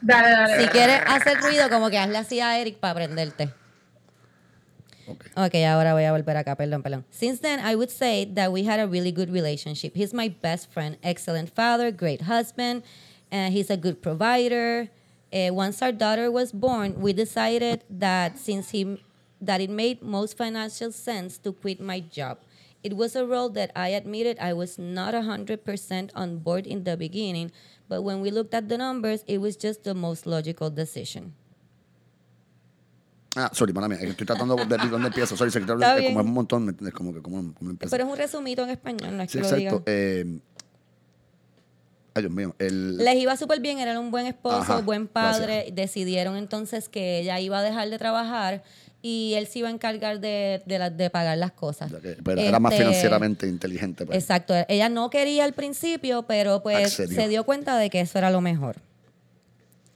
Dale, dale. Si quieres hacer ruido, como que hazle así a Eric para prenderte. Ok. Ok, ahora voy a volver acá, perdón, perdón. Since then, I would say that we had a really good relationship. He's my best friend, excellent father, great husband, and he's a good provider. Uh, once our daughter was born, we decided that since he that it made most financial sense to quit my job. It was a role that I admitted I was not 100% on board in the beginning, but when we looked at the numbers, it was just the most logical decision. Ah, sorry, es que Estoy tratando de ver dónde empiezo. Sorry, secretario, es como es un montón, ¿me entiendes? Como que cómo, cómo empieza. Pero es un resumito en español, no es Sí, que lo exacto. Eh, ay, Dios mío. El, Les iba súper bien, era un buen esposo, Ajá, buen padre. Decidieron entonces que ella iba a dejar de trabajar y él se iba a encargar de, de, la- de pagar las cosas. Pero era más Este, financieramente inteligente. pues. Exacto. Ella no quería al principio, pero pues Accedió. se dio cuenta de que eso era lo mejor.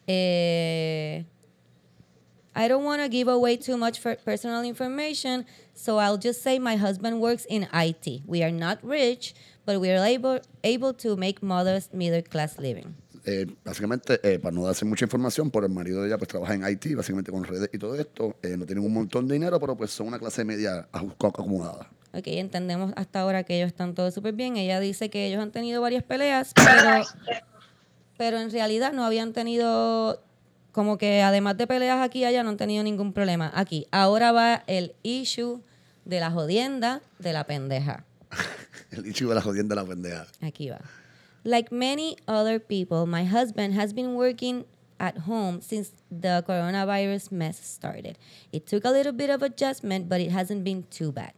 Eh, I don't want to give away too much for personal information, so I'll just say my husband works in IT. We are not rich, but we are able, able to make modest middle class living. Eh, básicamente, eh, para no darse mucha información, por el marido de ella pues trabaja en IT, básicamente con redes y todo esto. Eh, no tienen un montón de dinero, pero pues son una clase media acomodada. Ok, entendemos hasta ahora que ellos están todos súper bien. Ella dice que ellos han tenido varias peleas, pero, pero en realidad no habían tenido, como que además de peleas aquí y allá, no han tenido ningún problema. Aquí, ahora va el issue de la jodienda de la pendeja. El dicho de la jodienda de la pendeja. Aquí va. Like many other people, my husband has been working at home since the coronavirus mess started. It took a little bit of adjustment, but it hasn't been too bad.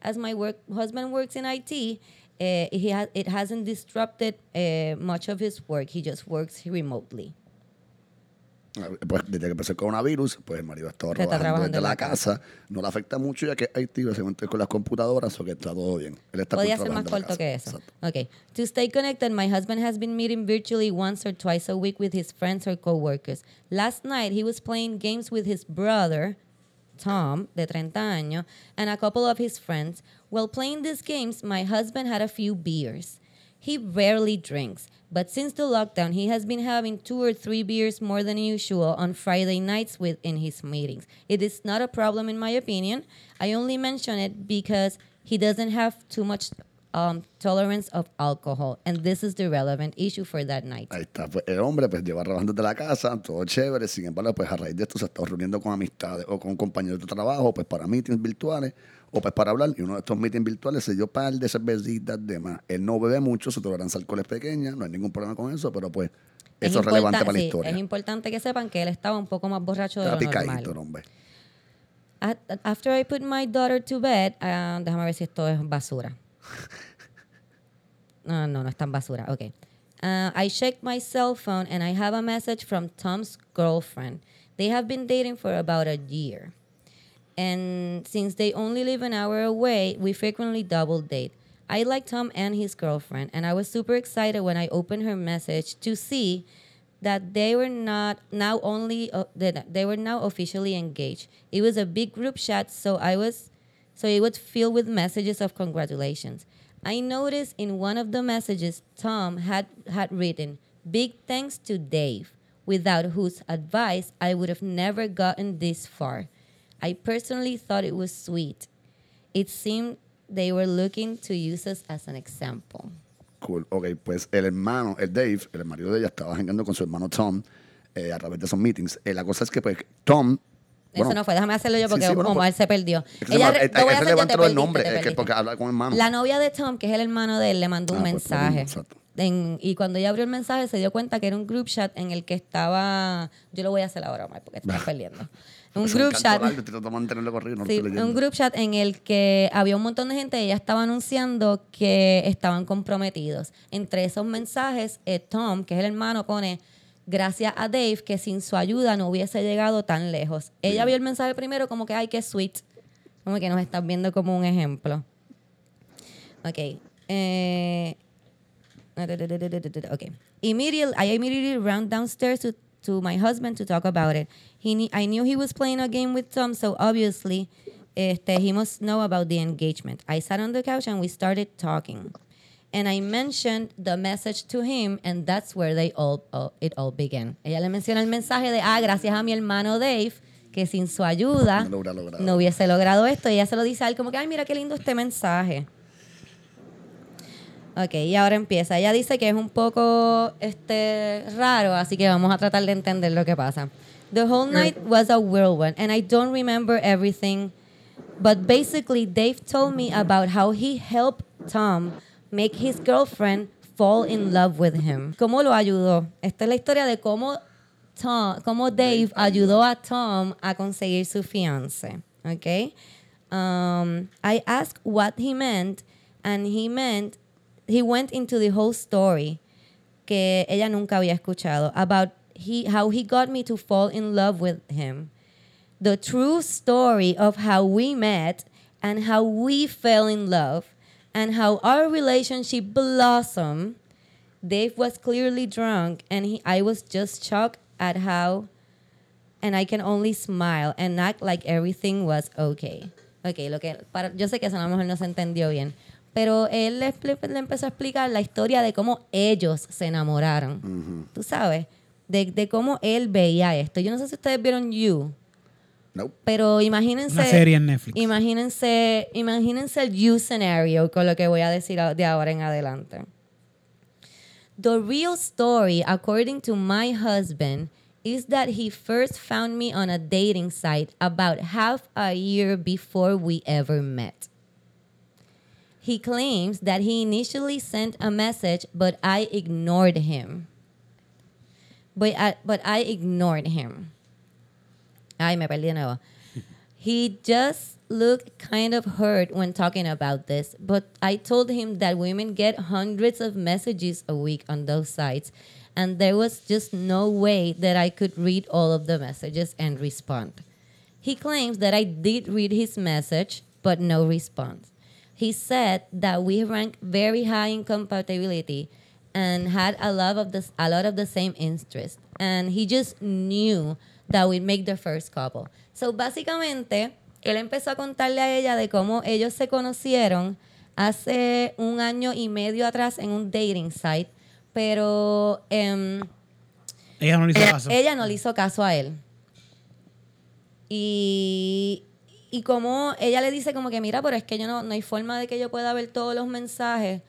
As my work, husband works in IT, uh, he has, it hasn't disrupted uh, much of his work. He just works remotely. Pues desde que empezó el coronavirus, pues el marido ha estado trabajando trabajando desde la la casa. No le afecta mucho ya que es básicamente con las computadoras, o que está todo bien. Él está Podía ser más corto que eso. casa. Exacto. Okay. To stay connected, my husband has been meeting virtually once or twice a week with his friends or coworkers. Last night, he was playing games with his brother, Tom, de 30 años, and a couple of his friends. While playing these games, my husband had a few beers. He rarely drinks, but since the lockdown, he has been having two or three beers more than usual on Friday nights within his meetings. It is not a problem, in my opinion. I only mention it because he doesn't have too much um, tolerance of alcohol, and this is the relevant issue for that night. Ahí está, pues el hombre pues lleva trabajando desde la casa, todo chévere, sin embargo, pues a raíz de esto se está reuniendo con amistades o con compañeros de trabajo, pues para meetings virtuales o pues para hablar, y uno de estos meetings virtuales se dio par de cervecitas de más. Él no bebe mucho, su tolerancia al alcohol es pequeña, no hay ningún problema con eso, pero pues eso es relevante importa- para la sí, historia. Es importante que sepan que él estaba un poco más borracho de Está lo picadito, normal. hombre. At- after I put my daughter to bed, ah, déjame ver si esto es basura. No, no, no es tan basura. Okay. Uh, I checked my cell phone and I have a message from Tom's girlfriend. They have been dating for about a year. And since they only live an hour away, we frequently double date. I like Tom and his girlfriend, and I was super excited when I opened her message to see that they were not now only uh, that they were now officially engaged. It was a big group chat, so I was so it was filled with messages of congratulations. I noticed in one of the messages Tom had had written, "Big thanks to Dave, without whose advice I would have never gotten this far." I personally thought it was sweet. It seemed they were looking to use us as an example. Cool. Ok, pues el hermano, el Dave, el marido de ella, estaba jangueando con su hermano Tom eh, a través de esos meetings. Eh, la cosa es que, pues, Tom. Eso bueno, no fue, déjame hacerlo yo sí, porque sí, bueno, Omar pues, se perdió. es Ella es- voy a del perdiste, nombre, es que porque habla con hermano. La novia de Tom, que es el hermano de él, le mandó un Ah, pues, lo mensaje. En- y cuando ella abrió el mensaje se dio cuenta que era un group chat en el que estaba... Yo lo voy a hacer ahora, Omar, porque te estás perdiendo. Un Eso group chat... corrido, no Sí, un group chat en el que había un montón de gente y ella estaba anunciando que estaban comprometidos. Entre esos mensajes, eh, Tom, que es el hermano, pone gracias a Dave que sin su ayuda no hubiese llegado tan lejos. Ella vio el mensaje primero como que, ay, qué sweet. Como que nos estás viendo como un ejemplo. Ok. Eh, okay. Immediately, I immediately ran downstairs to, to my husband to talk about it. He, I knew he was playing a game with Tom, so obviously, este, he must know about the engagement. I sat on the couch and we started talking. And I mentioned the message to him, and that's where they all, all- it all began. Ella le menciona el mensaje de, ah, gracias a mi hermano Dave, que sin su ayuda no hubiese logrado esto. Y ella se lo dice a él como que, ay, mira qué lindo este mensaje. Ok, y ahora empieza. Ella dice que es un poco este, raro, así que vamos a tratar de entender lo que pasa. The whole night was a whirlwind, and I don't remember everything, but basically, Dave told me about how he helped Tom make his girlfriend fall in love with him. ¿Cómo lo ayudó? Esta es la historia de cómo, Tom, cómo Dave ayudó a Tom a conseguir su fiance. Okay? Um, I asked what he meant, and he meant he went into the whole story que ella nunca había escuchado about he, how he got me to fall in love with him. The true story of how we met and how we fell in love and how our relationship blossomed. Dave was clearly drunk and he, I was just shocked at how and I can only smile and act like everything was okay. Ok, lo que para, yo sé que eso a lo mejor no se entendió bien, pero él le, empezó a explicar la historia de cómo ellos se enamoraron. Tú sabes, de, de cómo él veía esto. Yo no sé si ustedes vieron You, Nope. pero imagínense. Una serie en Netflix. Imagínense, imagínense el You scenario con lo que voy a decir de ahora en adelante. The real story, according to my husband, is that he first found me on a dating site about half a year before we ever met. He claims that he initially sent a message, but I ignored him. But I, but I ignored him. Ay, me perdí de nuevo. He just looked kind of hurt when talking about this, but I told him that women get hundreds of messages a week on those sites, and there was just no way that I could read all of the messages and respond. He claims that I did read his message, but no response. He said that we rank very high in compatibility and had a lot of the, a lot of the same interests, and he just knew that we'd make the first couple. So básicamente, él empezó a contarle a ella de cómo ellos se conocieron hace un año y medio atrás en un dating site, pero em, Ella no le hizo ella, caso. ella no le hizo caso a él. Y, y como ella le dice como que, mira, pero es que yo no, no hay forma de que yo pueda ver todos los mensajes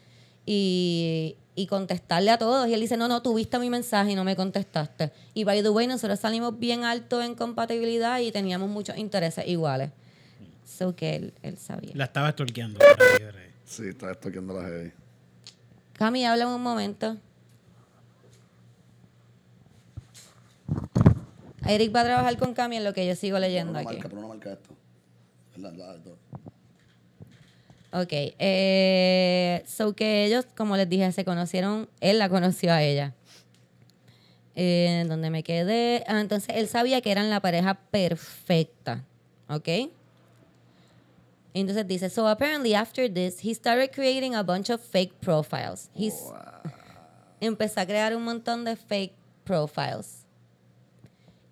y, y contestarle a todos. Y él dice, no, no, tuviste mi mensaje y no me contestaste. Y by the way, nosotros salimos bien alto en compatibilidad y teníamos muchos intereses iguales. So que él, él sabía. La estaba ahí. Sí, está toqueando la heavy. Cami, habla un momento. Eric va a trabajar con Cami en lo que yo sigo leyendo una aquí. marca, pon una marca esto. La- Ok. Eh, so que ellos, como les dije, se conocieron. Él la conoció a ella. Eh, donde me quedé. Ah, entonces él sabía que eran la pareja perfecta. ¿Ok? Entonces dice, so apparently after this, he started creating a bunch of fake profiles. He's, empezó a crear un montón de fake profiles.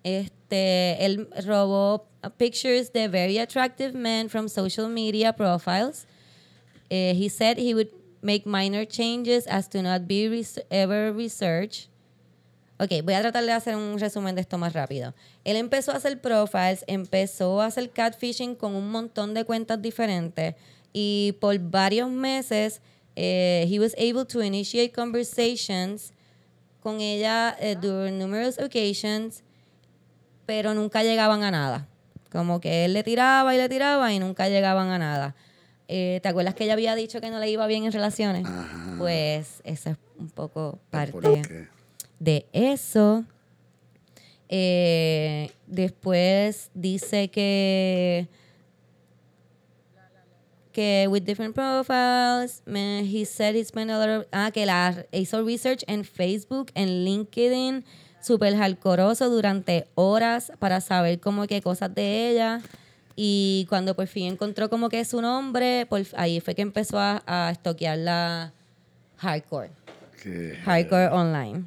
Este, él robó pictures de very attractive men from social media profiles. Eh, he said he would make minor changes as to not be ever researched. Ok, voy a tratar de hacer un resumen de esto más rápido. Él empezó a hacer profiles, empezó a hacer catfishing con un montón de cuentas diferentes y por varios meses eh, he was able to initiate conversations con ella eh, during numerous occasions, pero nunca llegaban a nada. Como que él le tiraba y le tiraba y nunca llegaban a nada. Eh, ¿Te acuerdas que ella había dicho que no le iba bien en relaciones? Ajá. Pues eso es un poco parte de eso. Eh, después dice que que with different profiles, man, he said he spent a lot of, ah, que la hizo research en Facebook, en LinkedIn, súper jalcoroso durante horas para saber como que cosas de ella. Y cuando por fin encontró como que su nombre, por, ahí fue que empezó a, a estoquearla hardcore. Hardcore Online.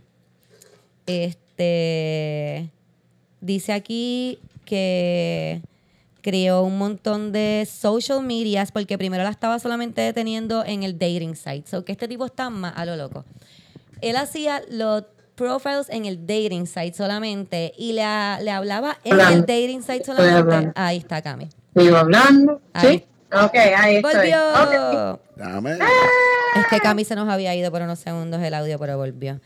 Este dice aquí que creó un montón de social medias porque primero la estaba solamente deteniendo en el dating site. So que este tipo está más a lo loco. Él hacía los profiles en el dating site solamente y le, le hablaba en el dating site solamente. Ahí está Cami. Sigo hablando. Ahí. ¿Sí? Ok, ahí estoy. Volvió. Ok. Dame. Es que Cami se nos había ido por unos segundos el audio, pero volvió.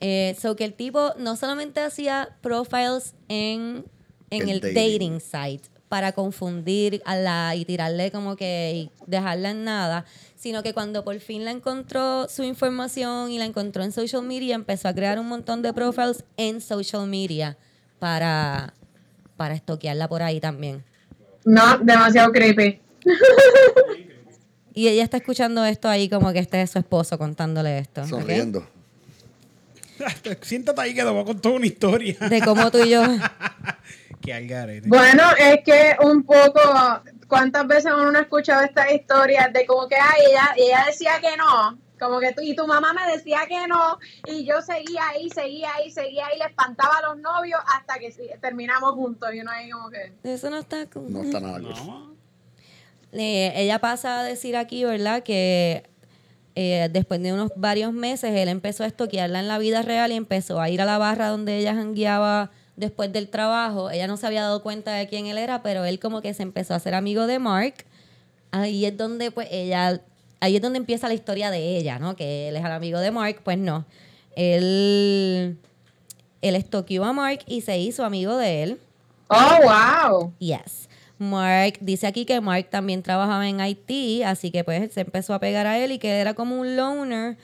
Eh, so que el tipo no solamente hacía profiles en, en El el, dating. dating. site para confundir a la y tirarle como que y dejarla en nada, sino que cuando por fin la encontró su información y la encontró en social media, empezó a crear un montón de profiles en social media para, para estoquearla por ahí también. No, demasiado creepy. Y ella está escuchando esto ahí como que este es su esposo contándole esto. Sonriendo. Siéntate ahí que te voy a contar una historia. De cómo tú y yo que algarete. Bueno, es que un poco, ¿cuántas veces uno no ha escuchado estas historias de como que, ay, ella, ella decía que no? Como que tú, y tu mamá me decía que no, y yo seguía ahí, seguía ahí, seguía ahí, le espantaba a los novios hasta que sí, terminamos juntos. Y uno ahí como que, Eso no está con- No está nada. No. Eh, ella pasa a decir aquí, ¿verdad? Que eh, después de unos varios meses él empezó a estoquearla en la vida real y empezó a ir a la barra donde ella jangueaba después del trabajo. Ella no se había dado cuenta de quién él era, pero él como que se empezó a hacer amigo de Mark. Ahí es donde pues ella, ahí es donde empieza la historia de ella, ¿no? Que él es el amigo de Mark, pues no. Él, él estoqueó a Mark y se hizo amigo de él. oh, wow. Yes. Mark dice aquí que Mark también trabajaba en IT, así que pues se empezó a pegar a él y que era como un loner.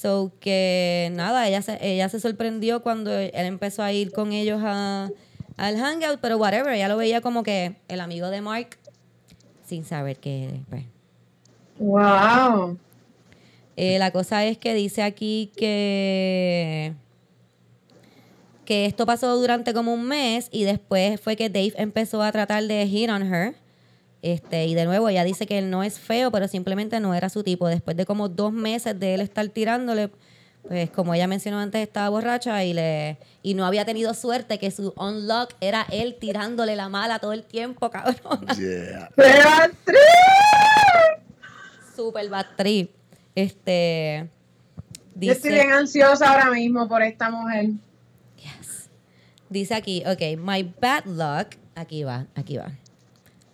So que nada, ella se, ella se sorprendió cuando él empezó a ir con ellos a, al hangout, pero whatever, ella lo veía como que el amigo de Mark sin saber que pues. Wow. Eh, la cosa es que dice aquí que que esto pasó durante como un mes y después fue que Dave empezó a tratar de hit on her. Este, y de nuevo ella dice que él no es feo, pero simplemente no era su tipo. Después de como dos meses de él estar tirándole, pues como ella mencionó antes, estaba borracha y le y no había tenido suerte que su unlock era él tirándole la mala todo el tiempo, cabrón. Yeah. Beatriz. Super bad trip. Este Yo estoy bien ansiosa ahora mismo por esta mujer. Yes. Dice aquí, ok, my bad luck. Aquí va, aquí va.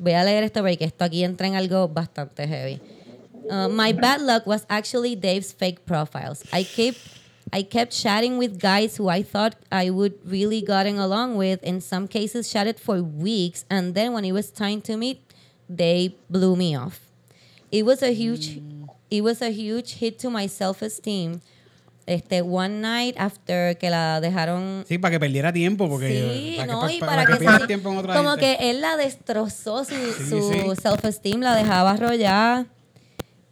Voy a leer esto porque esto aquí entra en algo bastante heavy. Uh, my bad luck was actually Dave's fake profiles. I kept I kept chatting with guys who I thought I would really gotten along with. In some cases, chatted for weeks, and then when it was time to meet, they blew me off. It was a huge, it was a huge hit to my self-esteem. Este one night after que la dejaron Sí, para que perdiera tiempo, porque Sí, para no, que, y para, para que que, pierda se- tiempo en otra como gente. que él la destrozó su, su sí. self-esteem, la dejaba arrollada.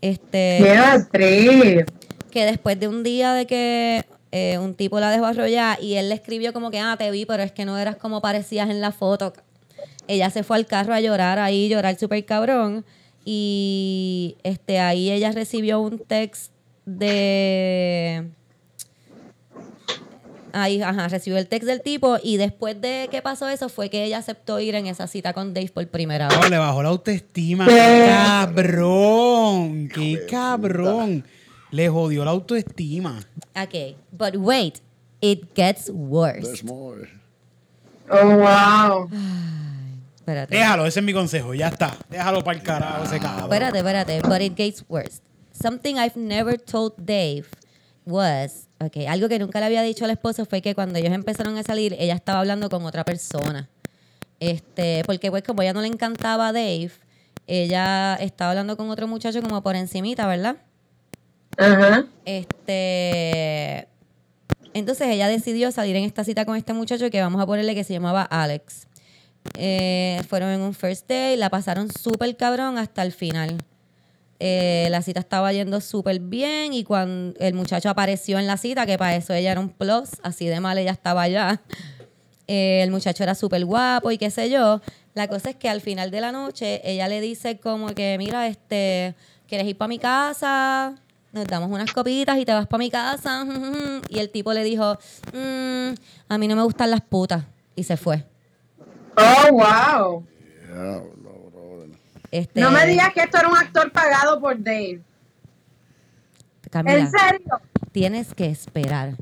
Este, Beatriz. que después de un día de que eh, un tipo la dejó arrollada y él le escribió como que, ah, te vi, pero es que no eras como parecías en la foto. Ella se fue al carro a llorar ahí, llorar súper cabrón. Y este, ahí ella recibió un text de... Ahí, ajá, recibió el text del tipo y después de que pasó eso fue que ella aceptó ir en esa cita con Dave por primera vez. No, le bajó la autoestima. ¿Qué? Cabrón. Qué cabrón. Le jodió la autoestima. Ok, but wait, it gets worse. There's more. Oh, wow. Espérate. Déjalo, ese es mi consejo. Ya está. Déjalo para el carajo ese cabrón. Espérate, espérate. But it gets worse. something I've never told Dave was, okay, algo que nunca le había dicho al esposo fue que cuando ellos empezaron a salir, ella estaba hablando con otra persona. Este, porque pues como ella no le encantaba a Dave, ella estaba hablando con otro muchacho como por encimita, ¿verdad? Ajá. Este, entonces ella decidió salir en esta cita con este muchacho que vamos a ponerle que se llamaba Alex. Eh, fueron en un first day, la pasaron súper cabrón hasta el final. Eh, la cita estaba yendo súper bien y cuando el muchacho apareció en la cita, que para eso ella era un plus, así de mal ella estaba allá. Eh, el muchacho era súper guapo y qué sé yo. La cosa es que al final de la noche ella le dice como que, mira, este, ¿quieres ir para mi casa? Nos damos unas copitas y te vas para mi casa. Y el tipo le dijo, "Mm, a mí no me gustan las putas. Y se fue. Oh, wow. Este, No me digas que esto era un actor pagado por Dave. Camila, ¿En serio? tienes que esperar.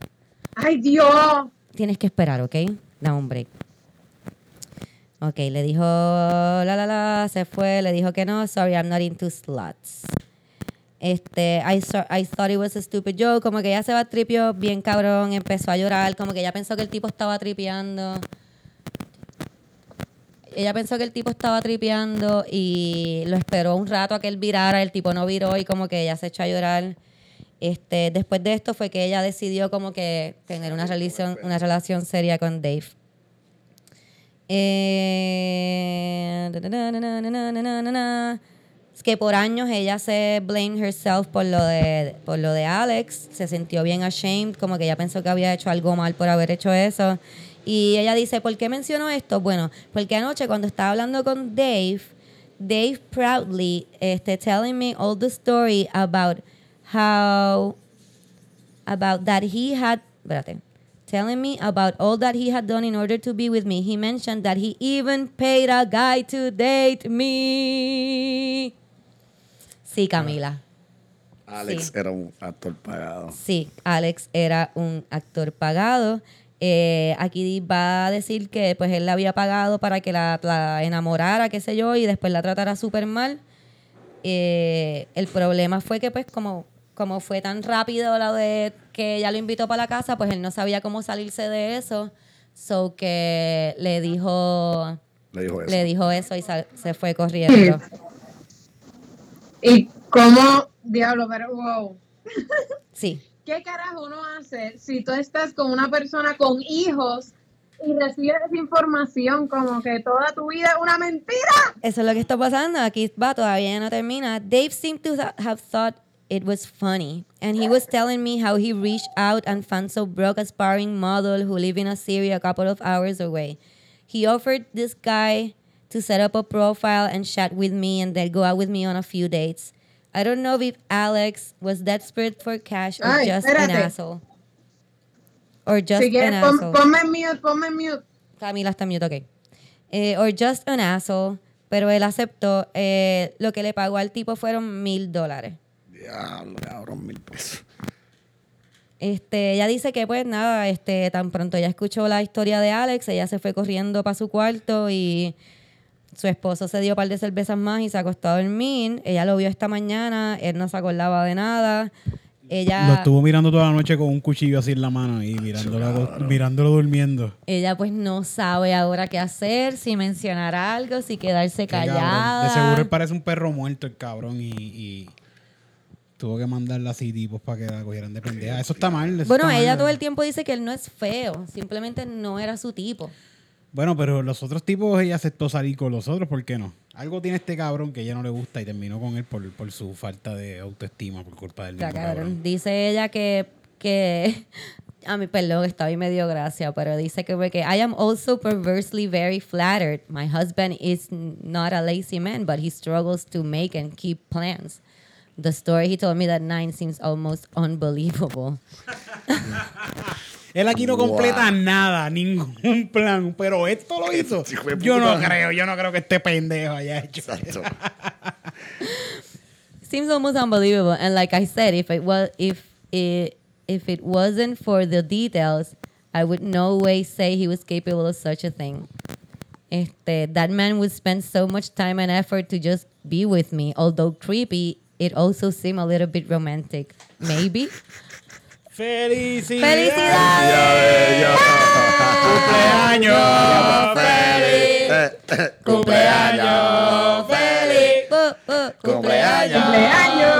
Ay, Dios. Tienes que esperar, ¿ok? Da un break. Ok, le dijo la la la, se fue, le dijo que no, sorry, I'm not into sluts. Este, I, so- I thought it was a stupid joke, como que ella se va tripió bien cabrón, empezó a llorar, como que ella pensó que el tipo estaba tripeando. Ella pensó que el tipo estaba tripeando y lo esperó un rato a que él virara. El tipo no viró y como que ella se echó a llorar. Este, después de esto fue que ella decidió como que tener una relación, una relación seria con Dave. Es que por años ella se blame herself por lo de por lo de Alex, se sintió bien ashamed, como que ella pensó que había hecho algo mal por haber hecho eso y ella dice, ¿por qué menciono esto? Bueno, porque anoche cuando estaba hablando con Dave, Dave proudly este, telling me all the story about how about that he had espérate, telling me about all that he had done in order to be with me. He mentioned that he even paid a guy to date me. Sí, Camila. Alex Sí. era un actor pagado. Sí, Alex era un actor pagado. Eh, aquí va a decir que pues él la había pagado para que la, la enamorara, qué sé yo, y después la tratara súper mal. Eh, el problema fue que pues como, como fue tan rápido la de que ella lo invitó para la casa, pues él no sabía cómo salirse de eso. So que le dijo, Le dijo eso. le dijo eso y sal- se fue corriendo. ¿Y cómo? Diablo, pero wow. Sí. ¿Qué carajo uno hace si tú estás con una persona con hijos y recibes esa información como que toda tu vida es una mentira? Eso es lo que está pasando. Aquí va, todavía no termina. Dave seemed to have thought it was funny. And he was telling me how he reached out and found so broke aspiring model who lived in a city a couple of hours away. He offered this guy to set up a profile and chat with me and then go out with me on a few dates. I don't know if Alex was desperate for cash or Ay, just an asshole. Or just si an quieres, pon- asshole. ponme en mute, ponme en mute. Camila está mute, ok. Eh, or just an asshole. Pero él aceptó. eh, lo que le pagó al tipo fueron mil dólares. Diablo, cabrón, mil pesos. Este, ella dice que pues nada, este, tan pronto ella escuchó la historia de Alex, ella se fue corriendo para su cuarto y su esposo se dio un par de cervezas más y se acostó a dormir. Ella lo vio esta mañana, él no se acordaba de nada. Ella, Lo estuvo mirando toda la noche con un cuchillo así en la mano y mirándolo, mirándolo durmiendo. ella pues no sabe ahora qué hacer, si mencionar algo, si quedarse callada. De seguro él parece un perro muerto el cabrón y, y tuvo que mandarla así tipos para que la cogieran de pendeja. Eso está mal. eso Bueno, está mal. ella todo el tiempo dice que él no es feo, simplemente no era su tipo. Bueno, pero los otros tipos ella aceptó salir con los otros, ¿por qué no? Algo tiene este cabrón que ella no le gusta y terminó con él por, por su falta de autoestima, por culpa del mismo Está cabrón. cabrón. Dice ella que, que a mí, perdón, está ahí medio gracia, pero dice que, que I am also perversely very flattered. My husband is not a lazy man, but he struggles to make and keep plans. The story he told me that night seems almost unbelievable. Él aquí no Wow. completa nada, ningún plan, pero esto lo hizo. Yo no creo, yo no creo que este pendejo haya hecho. Exacto. seems almost unbelievable. And like I said, if it was if it if it wasn't for the details, I would no way say he was capable of such a thing. Este, that man would spend so much time and effort to just be with me. Although creepy, it also seemed a little bit romantic. Maybe. ¡Felicidades! ¡Felicidades! ¡Cumpleaños feliz! Eh, eh, ¡Cumpleaños feliz! Cumpleaños.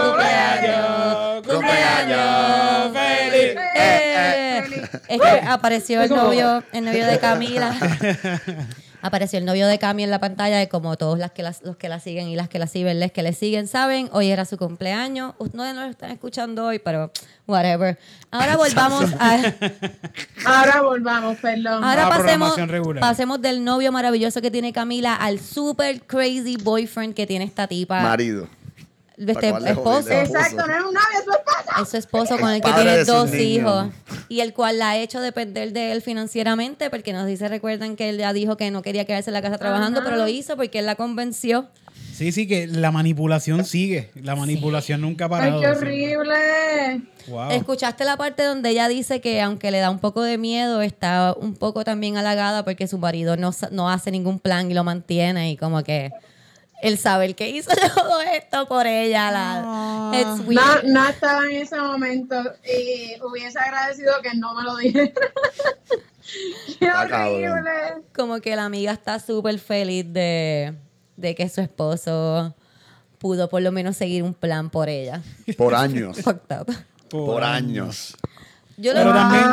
¡Cumpleaños! ¡Cumpleaños feliz! Eh, Es que apareció el novio, el novio de Camila. Apareció el novio de Cami en la pantalla y como todos las que las- los que la siguen y las que la siguen, les que le siguen saben, hoy era su cumpleaños. Ustedes no lo están escuchando hoy, pero whatever. Ahora volvamos a... Ahora volvamos, perdón. Ahora La pasemos, pasemos del novio maravilloso que tiene Camila al super crazy boyfriend que tiene esta tipa. Marido. Este esposo. Exacto, no es un novio, es su esposa. Es su esposo con el que tiene dos hijos y el cual la ha hecho depender de él financieramente porque nos dice, recuerdan que él ya dijo que no quería quedarse en la casa trabajando, pero lo hizo porque él la convenció. Sí, sí, que la manipulación sigue. La manipulación nunca ha Ay, parado. qué sí. horrible. Wow. Escuchaste la parte donde ella dice que aunque le da un poco de miedo, está un poco también halagada porque su marido no, sa- no hace ningún plan y lo mantiene y como que el saber que hizo todo esto por ella, la, it's No, weird. no estaba en ese momento y hubiese agradecido que no me lo dijera. Qué horrible. como que la amiga está súper feliz de, de que su esposo pudo por lo menos seguir un plan por ella. Por años. Fucked up. por años. Yo Pero lo- también-.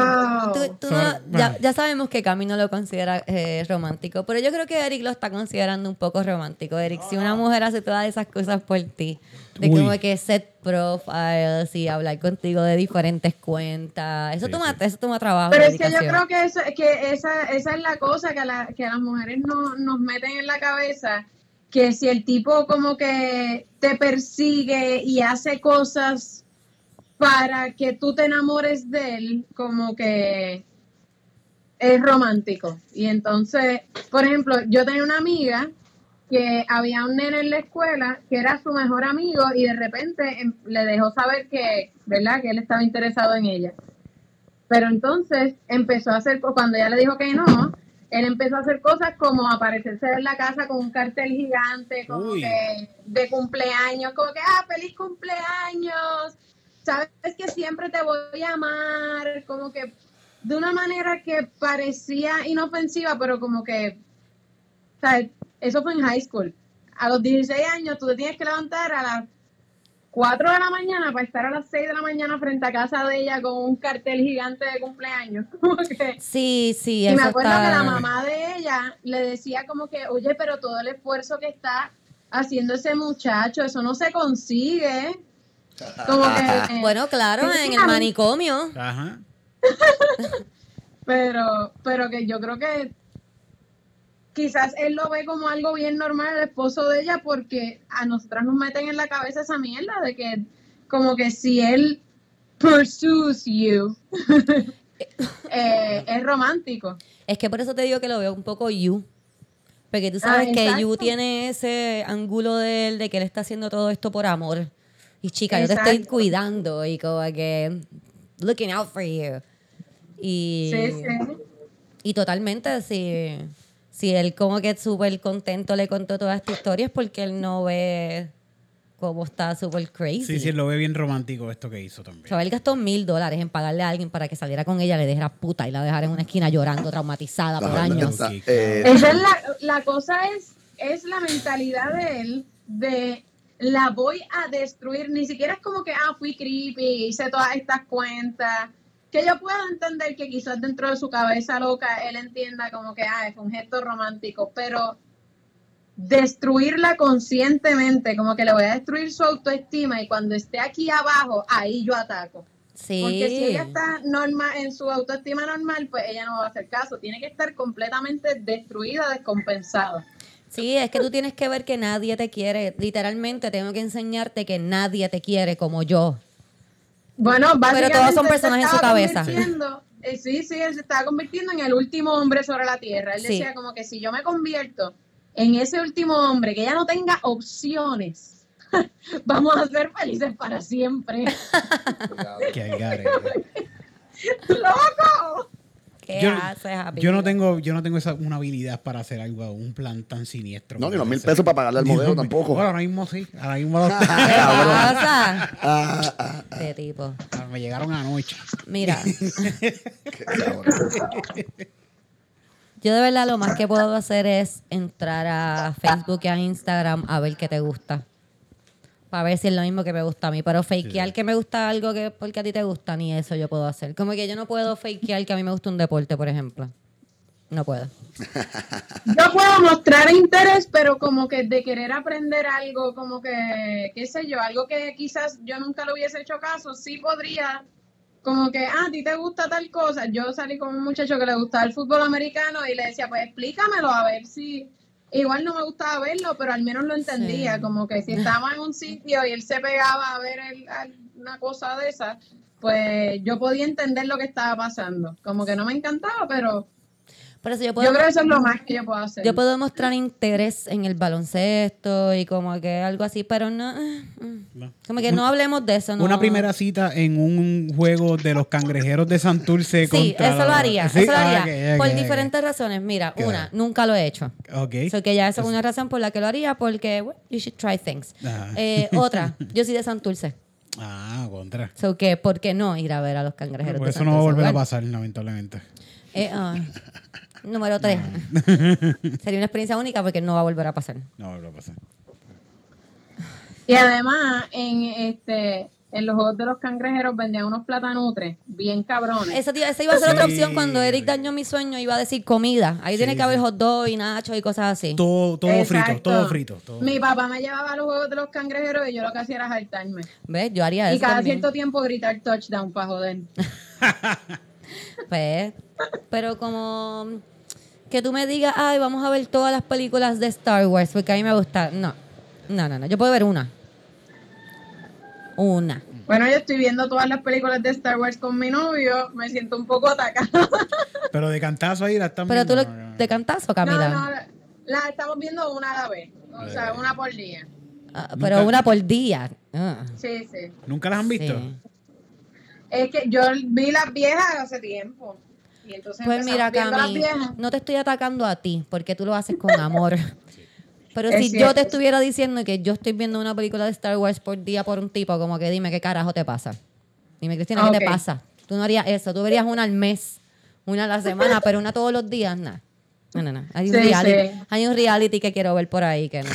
Tú- tú Sorry, no- ya, ya sabemos que Cami no lo considera eh, romántico, pero yo creo que Eric lo está considerando un poco romántico. Eric, si una mujer hace todas esas cosas por ti, de Uy. como que set profiles y hablar contigo de diferentes cuentas, eso, Sí, toma, sí. eso toma trabajo. Pero es que yo creo que, eso, que esa, esa es la cosa que, a la- que a las mujeres no, nos meten en la cabeza, que si el tipo como que te persigue y hace cosas para que tú te enamores de él, como que es romántico. Y entonces, por ejemplo, yo tenía una amiga que había un nene en la escuela que era su mejor amigo y de repente em, le dejó saber que, ¿verdad? Que él estaba interesado en ella. Pero entonces empezó a hacer, cuando ella le dijo que no, él empezó a hacer cosas como aparecerse en la casa con un cartel gigante, como Uy. que de cumpleaños, como que, ah, feliz cumpleaños, sabes que siempre te voy a amar, como que de una manera que parecía inofensiva, pero como que, o sea, eso fue en high school. A los 16 años tú te tienes que levantar a las 4 de la mañana para estar a las 6 de la mañana frente a casa de ella con un cartel gigante de cumpleaños. Como que, Sí, sí, y me acuerdo está... que la mamá de ella le decía como que, oye, pero todo el esfuerzo que está haciendo ese muchacho, eso no se consigue. Como que, Bueno, claro, en el manicomio. Ajá. pero, pero que yo creo que quizás él lo ve como algo bien normal el esposo de ella porque a nosotras nos meten en la cabeza esa mierda de que como que si él pursues you eh, es romántico. Es que por eso te digo que lo veo un poco you. Porque tú Ah, sabes que exacto. you tiene ese ángulo de él, de que él está haciendo todo esto por amor. Y chica, yo te estoy Exacto. cuidando y como que looking out for you. Y, Sí, sí. y totalmente, si, si él como que súper contento le contó toda esta historia es porque él no ve cómo está súper crazy. Sí, sí, lo ve bien romántico esto que hizo también. O sea, él gastó mil dólares en pagarle a alguien para que saliera con ella, le dejara puta y la dejara en una esquina llorando, traumatizada por años. eh, Esa es la, la cosa es, es la mentalidad de él de la voy a destruir. Ni siquiera es como que, ah, fui creepy, hice todas estas cuentas. Que yo puedo entender que quizás dentro de su cabeza loca él entienda como que, ah, es un gesto romántico, pero destruirla conscientemente, como que le voy a destruir su autoestima y cuando esté aquí abajo, ahí yo ataco. Sí. Porque si ella está normal, en su autoestima normal, pues ella no va a hacer caso. Tiene que estar completamente destruida, descompensada. Sí, es que tú tienes que ver que nadie te quiere. Literalmente tengo que enseñarte que nadie te quiere como yo. Bueno, básicamente todos son personas en su cabeza. eh, sí, sí, él se estaba convirtiendo en el último hombre sobre la tierra. Él Sí. decía como que si yo me convierto en ese último hombre, que ya no tenga opciones, vamos a ser felices para siempre. Gare. ¡Loco! ¿Qué yo, haces, Happy? yo no tengo, yo no tengo esa, una habilidad para hacer algo, un plan tan siniestro. No, ni los mil pesos para pagarle al modelo tampoco. Bueno, ahora mismo sí. Ahora mismo los- ¿Qué pasa? Ah, ah, Este tipo. me llegaron anoche. Mira, qué cabrón. yo de verdad lo más que puedo hacer es entrar a Facebook y a Instagram a ver qué te gusta. Para ver si es lo mismo que me gusta a mí. Pero fakear que me gusta algo que porque a ti te gusta, ni eso yo puedo hacer. Como que yo no puedo fakear que a mí me gusta un deporte, por ejemplo. No puedo. Yo puedo mostrar interés, pero como que de querer aprender algo, como que, qué sé yo, algo que quizás yo nunca le hubiese hecho caso, sí podría, como que, ah, a ti te gusta tal cosa. Yo salí con un muchacho que le gustaba el fútbol americano y le decía, pues explícamelo a ver si... Igual no me gustaba verlo, pero al menos lo entendía, Sí. como que si estábamos en un sitio y él se pegaba a ver el- al- una cosa de esa, pues yo podía entender lo que estaba pasando. Como que no me encantaba, pero Por eso yo puedo, yo creo que eso es lo más que yo puedo hacer. yo puedo mostrar interés en el baloncesto y como que algo así, pero no. eh, mm. No. Como que no hablemos de eso. No. Una primera cita en un juego de los cangrejeros de Santurce Sí, contra eso lo haría. ¿Sí? Eso lo haría. Ah, ok, ok, por ok. diferentes razones. Mira, una, nunca lo he hecho. Ok. So que ya esa es una razón por la que lo haría, porque, well, you should try things. Ajá. Eh, otra, yo soy de Santurce. Ah, contra. So que, ¿por qué no ir a ver a los cangrejeros Por de eso no va a Santurce? volver a pasar, lamentablemente. eh, ah, número tres. Sería una experiencia única porque no va a volver a pasar. No va a volver a pasar. Y además, en este en los juegos de los cangrejeros vendían unos platanutres bien cabrones. Esa, tía- esa iba a ser otra opción cuando Eric dañó mi sueño, iba a decir comida. Ahí tiene que haber hot dog y nachos y cosas así. Todo, todo frito, todo frito. todo Mi papá me llevaba a los juegos de los cangrejeros y yo lo que hacía era saltarme. ¿Ves? Yo haría Y eso cada también. cierto tiempo gritar touchdown para joder. Pues, pero como que tú me digas, ay, vamos a ver todas las películas de Star Wars, porque a mí me gusta. No, no, no, no. Yo puedo ver una. Una. Bueno, yo estoy viendo todas las películas de Star Wars con mi novio, me siento un poco atacada. Pero de cantazo ahí la están Pero tú lo, viendo, no, no, no. Camila. la, la estamos viendo una a la vez. O sea, una por día. Ah, pero una por día. Ah, Sí, sí. ¿Nunca las han visto? sí. Es que yo vi las viejas hace tiempo. Y entonces Pues mira, Cami, no te estoy atacando a ti, porque tú lo haces con amor. Pero Es si yo te estuviera diciendo que yo estoy viendo una película de Star Wars por día por un tipo, como que dime qué carajo te pasa. Dime, Cristina, ¿qué te pasa? Tú no harías eso. Tú verías una al mes, una a la semana, pero una todos los días, nada. No, no, no. Hay un, Sí, reality, sí. hay un reality que quiero ver por ahí que no.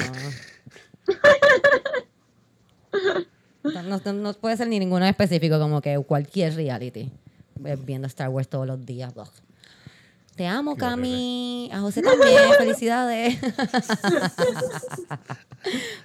No, no- no puede ser ni ninguno específico, como que cualquier reality. Eh, Viendo Star Wars todos los días. Ugh. Te amo, Cami. A José también. Felicidades.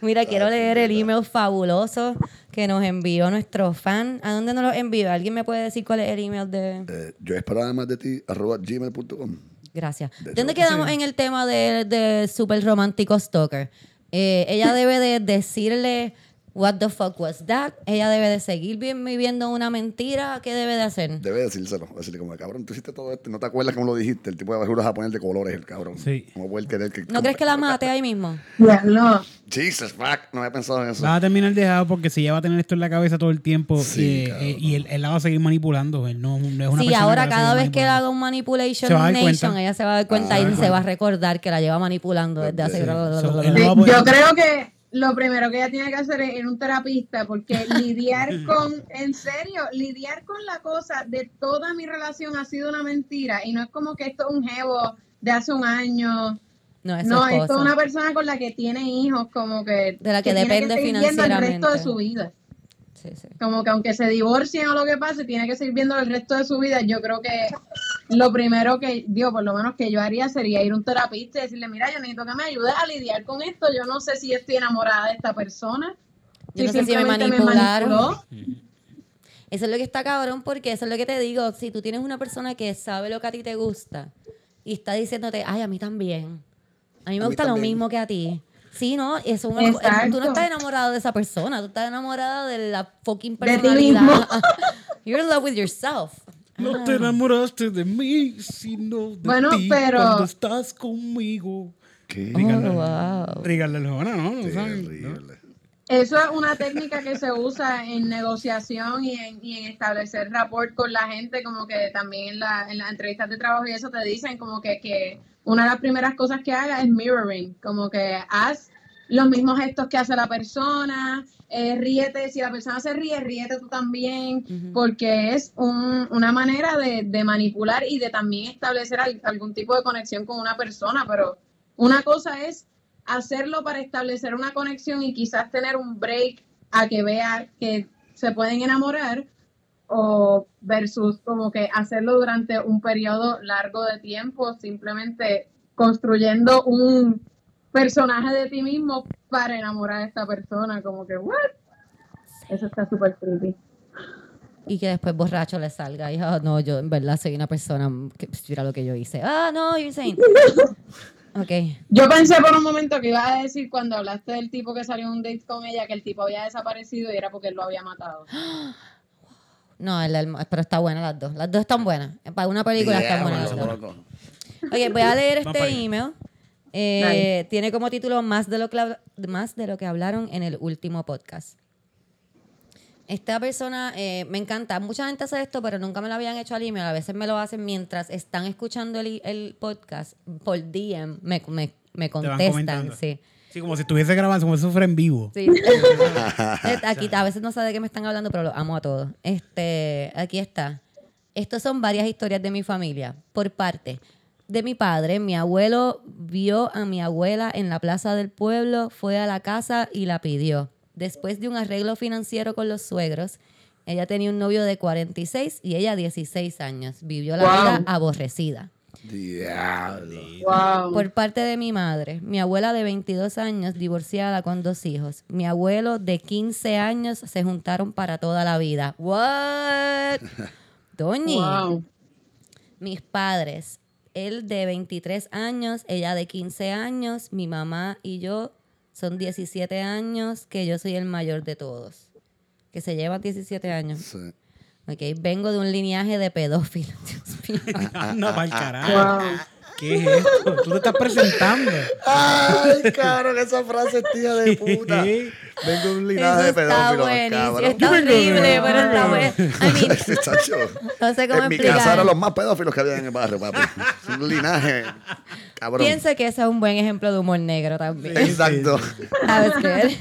Mira, quiero leer el email fabuloso que nos envió nuestro fan. ¿A dónde nos lo envió? ¿Alguien me puede decir cuál es el email de...? Eh, yo esperaba más de ti, arroba gmail.com. Gracias. De ¿Dónde quedamos en el tema de, de super romántico stalker? Eh, ella debe de decirle what the fuck was that. Ella debe de seguir vi- viviendo una mentira. ¿Qué debe de hacer? Debe decírselo. Decirle como, cabrón, tú hiciste todo esto no te acuerdas cómo lo dijiste. El tipo de basura japonés de colores, el cabrón. Sí. ¿Cómo puede querer que... ¿No crees que la mate ahí mismo? Diablo. Jesus, fuck. No había pensado en eso. Va a terminar dejado porque si ella va a tener esto en la cabeza todo el tiempo Sí, eh, eh, y él, él la va a seguir manipulando. Él no, no es una Sí, persona ahora que cada vez que él haga un manipulation Se va a dar nation, cuenta. ella se va a dar cuenta Ah, y bueno. se va a recordar que la lleva manipulando desde hace... Sí. So, él Sí, no va a poder- yo creo que lo primero que ella tiene que hacer es ir a un terapista porque lidiar con, en serio, lidiar con la cosa de toda mi relación ha sido una mentira y no es como que esto es un jevo de hace un año. No, es No, es una persona con la que tiene hijos, como que, De la que tiene depende seguir viendo el resto de financieramente. su vida. Sí, sí. Como que aunque se divorcien o lo que pase, tiene que seguir viendo el resto de su vida. Yo creo que lo primero que, digo, por lo menos que yo haría sería ir a un terapista y decirle, mira, yo necesito que me ayudes a lidiar con esto. Yo no sé si estoy enamorada de esta persona. Yo no sé si me manipularon. manipuló. Eso es lo que está cabrón porque eso es lo que te digo. Si tú tienes una persona que sabe lo que a ti te gusta y está diciéndote, ay, a mí también. A mí me A mí gusta lo mismo que a ti. Sí, ¿no? Eso es una- Exacto. tú no estás enamorado de esa persona, tú estás enamorada de la fucking De ti personalidad. mismo. You're in love with yourself. No te enamoraste de mí, sino de Bueno, ti pero- cuando estás conmigo. ¿Qué? Oh, wow. ¿no? ¿No saben? ¿No? Terrible. Eso es una técnica que se usa en negociación y en, y en establecer rapport con la gente, como que también en, la, en las entrevistas de trabajo y eso te dicen como que, que una de las primeras cosas que haga es mirroring, como que haz los mismos gestos que hace la persona, eh, ríete, si la persona se ríe, ríete tú también, porque es un- una manera de, de manipular y de también establecer al- algún tipo de conexión con una persona, pero una cosa es hacerlo para establecer una conexión y quizás tener un break a que vea que se pueden enamorar o versus como que hacerlo durante un periodo largo de tiempo, simplemente construyendo un personaje de ti mismo para enamorar a esta persona, como que, ¿what? Eso está súper creepy. Y que después borracho le salga y, ah, no, yo en verdad soy una persona que pues, mira lo que yo hice. Ah, no, you're saying. Ok. Yo pensé por un momento que ibas a decir cuando hablaste del tipo que salió en un date con ella que el tipo había desaparecido y era porque él lo había matado. No, el, el- pero está buena las dos. Las dos están buenas. Para una película están buenas las dos. Ok, voy a leer este email. Eh, Tiene como título más de, lo que, más de lo que hablaron en el último podcast. Esta persona eh, me encanta. Mucha gente hace esto, pero nunca me lo habían hecho al email. A veces me lo hacen mientras están escuchando el, el podcast por DM. Me, contestan. Sí. Sí, como si estuviese grabando, como si fuera en vivo. Sí. aquí a veces no sé de qué me están hablando, pero los amo a todos. Este, aquí está. Estos son varias historias de mi familia. Por parte de mi padre, mi abuelo vio a mi abuela en la plaza del pueblo, fue a la casa y la pidió. Después de un arreglo financiero con los suegros, ella tenía un novio de 46 y ella 16 años. Vivió la Wow. vida aborrecida. Diablo. Wow. Por parte de mi madre, mi abuela de 22 años, divorciada con dos hijos. Mi abuelo de 15 años se juntaron para toda la vida. ¿What? Doñi. Wow. Mis padres, él de 23 años, ella de 15 años, mi mamá y yo son 17 años, que yo soy el mayor de todos. Que se llevan 17 años. Sí. Ok, vengo de un lineaje de pedófilos. Dios mío. Anda pa'l carajo. Wow. ¿Qué es esto? Tú te estás presentando. Ay, cabrón, esa frase es tía de puta. Vengo de un linaje de pedófilos, buenísimo. cabrón. Está horrible, pero está bueno. No sé cómo en mi explicar. casa eran los más pedófilos que había en el barrio, papi. Un linaje, cabrón. Pienso que ese es un buen ejemplo de humor negro también. Exacto. ¿Sabes qué?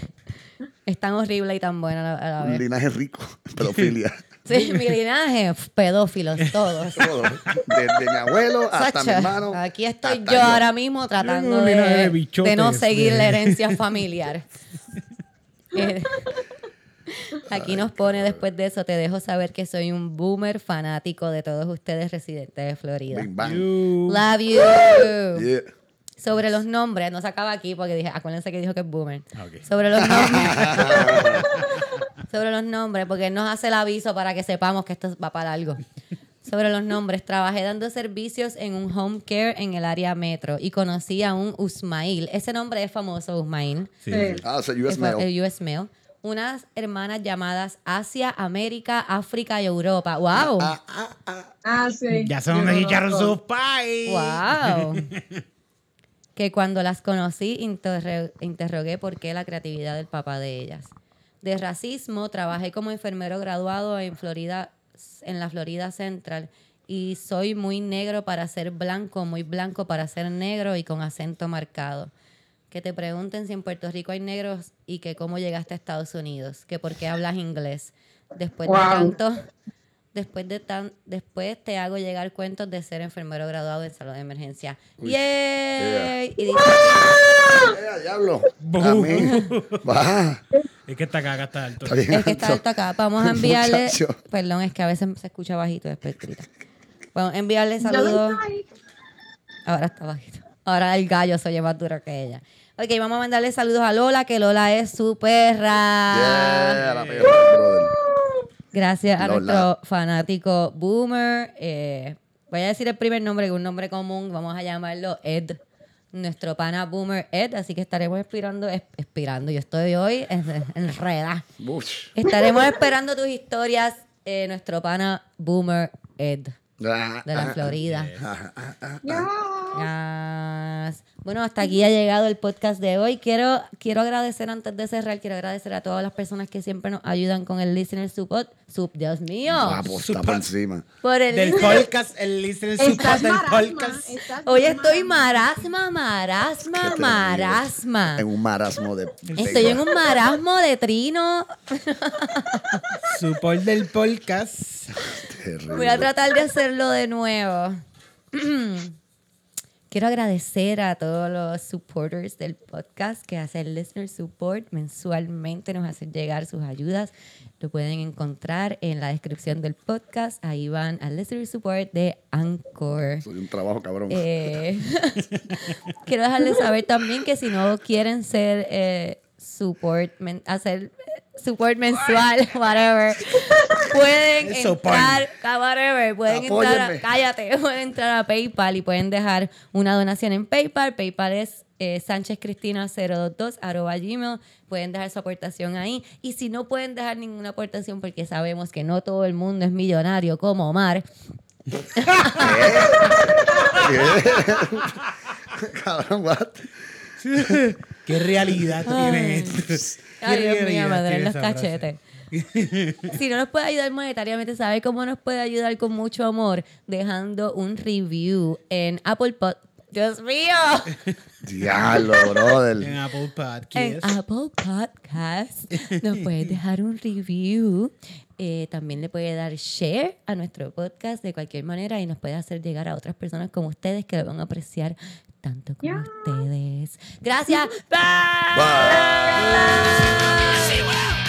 Es tan horrible y tan bueno a la, la Un vez. linaje rico, pedofilia. Sí, mi linaje, pedófilos todos. Todo. Desde mi abuelo hasta mi hermano. aquí estoy yo ahora mismo tratando de de, bichotes, de no seguir de- la herencia familiar. Eh, Aquí nos pone después de eso, te dejo saber que soy un boomer fanático de todos ustedes residentes de Florida. Bing bang. You- Love you. Yeah. Sobre los nombres, no se acaba aquí porque dije, acuérdense que dijo que es boomer. Ah. Sobre los nombres. sobre los nombres, porque nos hace el aviso para que sepamos que esto va para algo. Sobre los nombres, trabajé dando servicios en un home care en el área metro y conocí a un Usmail. Ese nombre es famoso, Usmail. Sí, Sí. sí. Ah, US Mail. el US Mail. Unas hermanas llamadas Asia, América, África y Europa. ¡Wow! Ah, sí. Ya sé Yo dónde lo echaron conozco. sus pais. ¡Wow! que cuando las conocí interrogué por qué la creatividad del papá de ellas. De racismo, trabajé como enfermero graduado en Florida, en la Florida Central y soy muy negro para ser blanco, muy blanco para ser negro y con acento marcado. Que te pregunten si en Puerto Rico hay negros y que cómo llegaste a Estados Unidos, que por qué hablas inglés. Después de tanto, después de tan, después te hago llegar cuentos de ser enfermero graduado en salud de emergencia. ¡Yay! Y dice, Eh, diablo. Bu. A mí. Baja. Es que está alto. Está bien es que está alto. alto acá. Vamos a enviarle, Muchacho. perdón, es que a veces se escucha bajito después grita. Vamos a enviarle saludos. Ahora está bajito. Ahora el gallo se oye más duro que ella. Ok, vamos a mandarle saludos a Lola, que Lola es su perra. Yeah, la perra, brother. Gracias a Lola. nuestro fanático Boomer. Eh, voy a decir el primer nombre, que es un nombre común. Vamos a llamarlo Ed. Nuestro pana Boomer Ed. Así que estaremos esperando, es- esperando. Yo estoy hoy en, enreda. Bush. Estaremos esperando tus historias, eh, nuestro pana Boomer Ed. Ah, de la ah, Florida. ah, Ya. Yes. Bueno, hasta aquí ha llegado el podcast de hoy. Quiero, quiero agradecer, antes de cerrar, quiero agradecer a todas las personas que siempre nos ayudan con el Listener Support. Sub, Dios mío. ah, pues, está por encima. Por el Del listener- podcast, el listener support del marasma, podcast. Hoy estoy marasma. marasma, marasma. En un marasmo de. de- Estoy en un marasmo de trino. Support del podcast. Terrible. Voy a tratar de hacerlo de nuevo. Quiero agradecer a todos los supporters del podcast que hacen Listener Support mensualmente, nos hacen llegar sus ayudas. Lo pueden encontrar en la descripción del podcast. Ahí van al Listener Support de Anchor. Soy un trabajo cabrón. Eh, quiero dejarles saber también que si no quieren ser eh, support, men- hacer eh, support mensual, whatever, pueden Eso, entrar, whatever, pueden entrar, a- cállate, pueden entrar a PayPal y pueden dejar una donación en PayPal. PayPal es eh, sánchezcristina022 arroba gmail. Pueden dejar su aportación ahí. Y si no pueden dejar ninguna aportación porque sabemos que no todo el mundo es millonario como Omar, cabrón, what? ¿Qué realidad tiene esto? Ay, ¿Qué Dios mío, me duelen los cachetes. si no nos puede ayudar monetariamente, ¿sabe cómo nos puede ayudar con mucho amor? Dejando un review en Apple Pod. ¡Dios mío! Diablo, brother. En Apple En Podcast. Apple Podcast nos puede dejar un review. Eh, también le puede dar share a nuestro podcast de cualquier manera y nos puede hacer llegar a otras personas como ustedes que lo van a apreciar tanto como Ya. ustedes. Gracias. Bye. Bye. What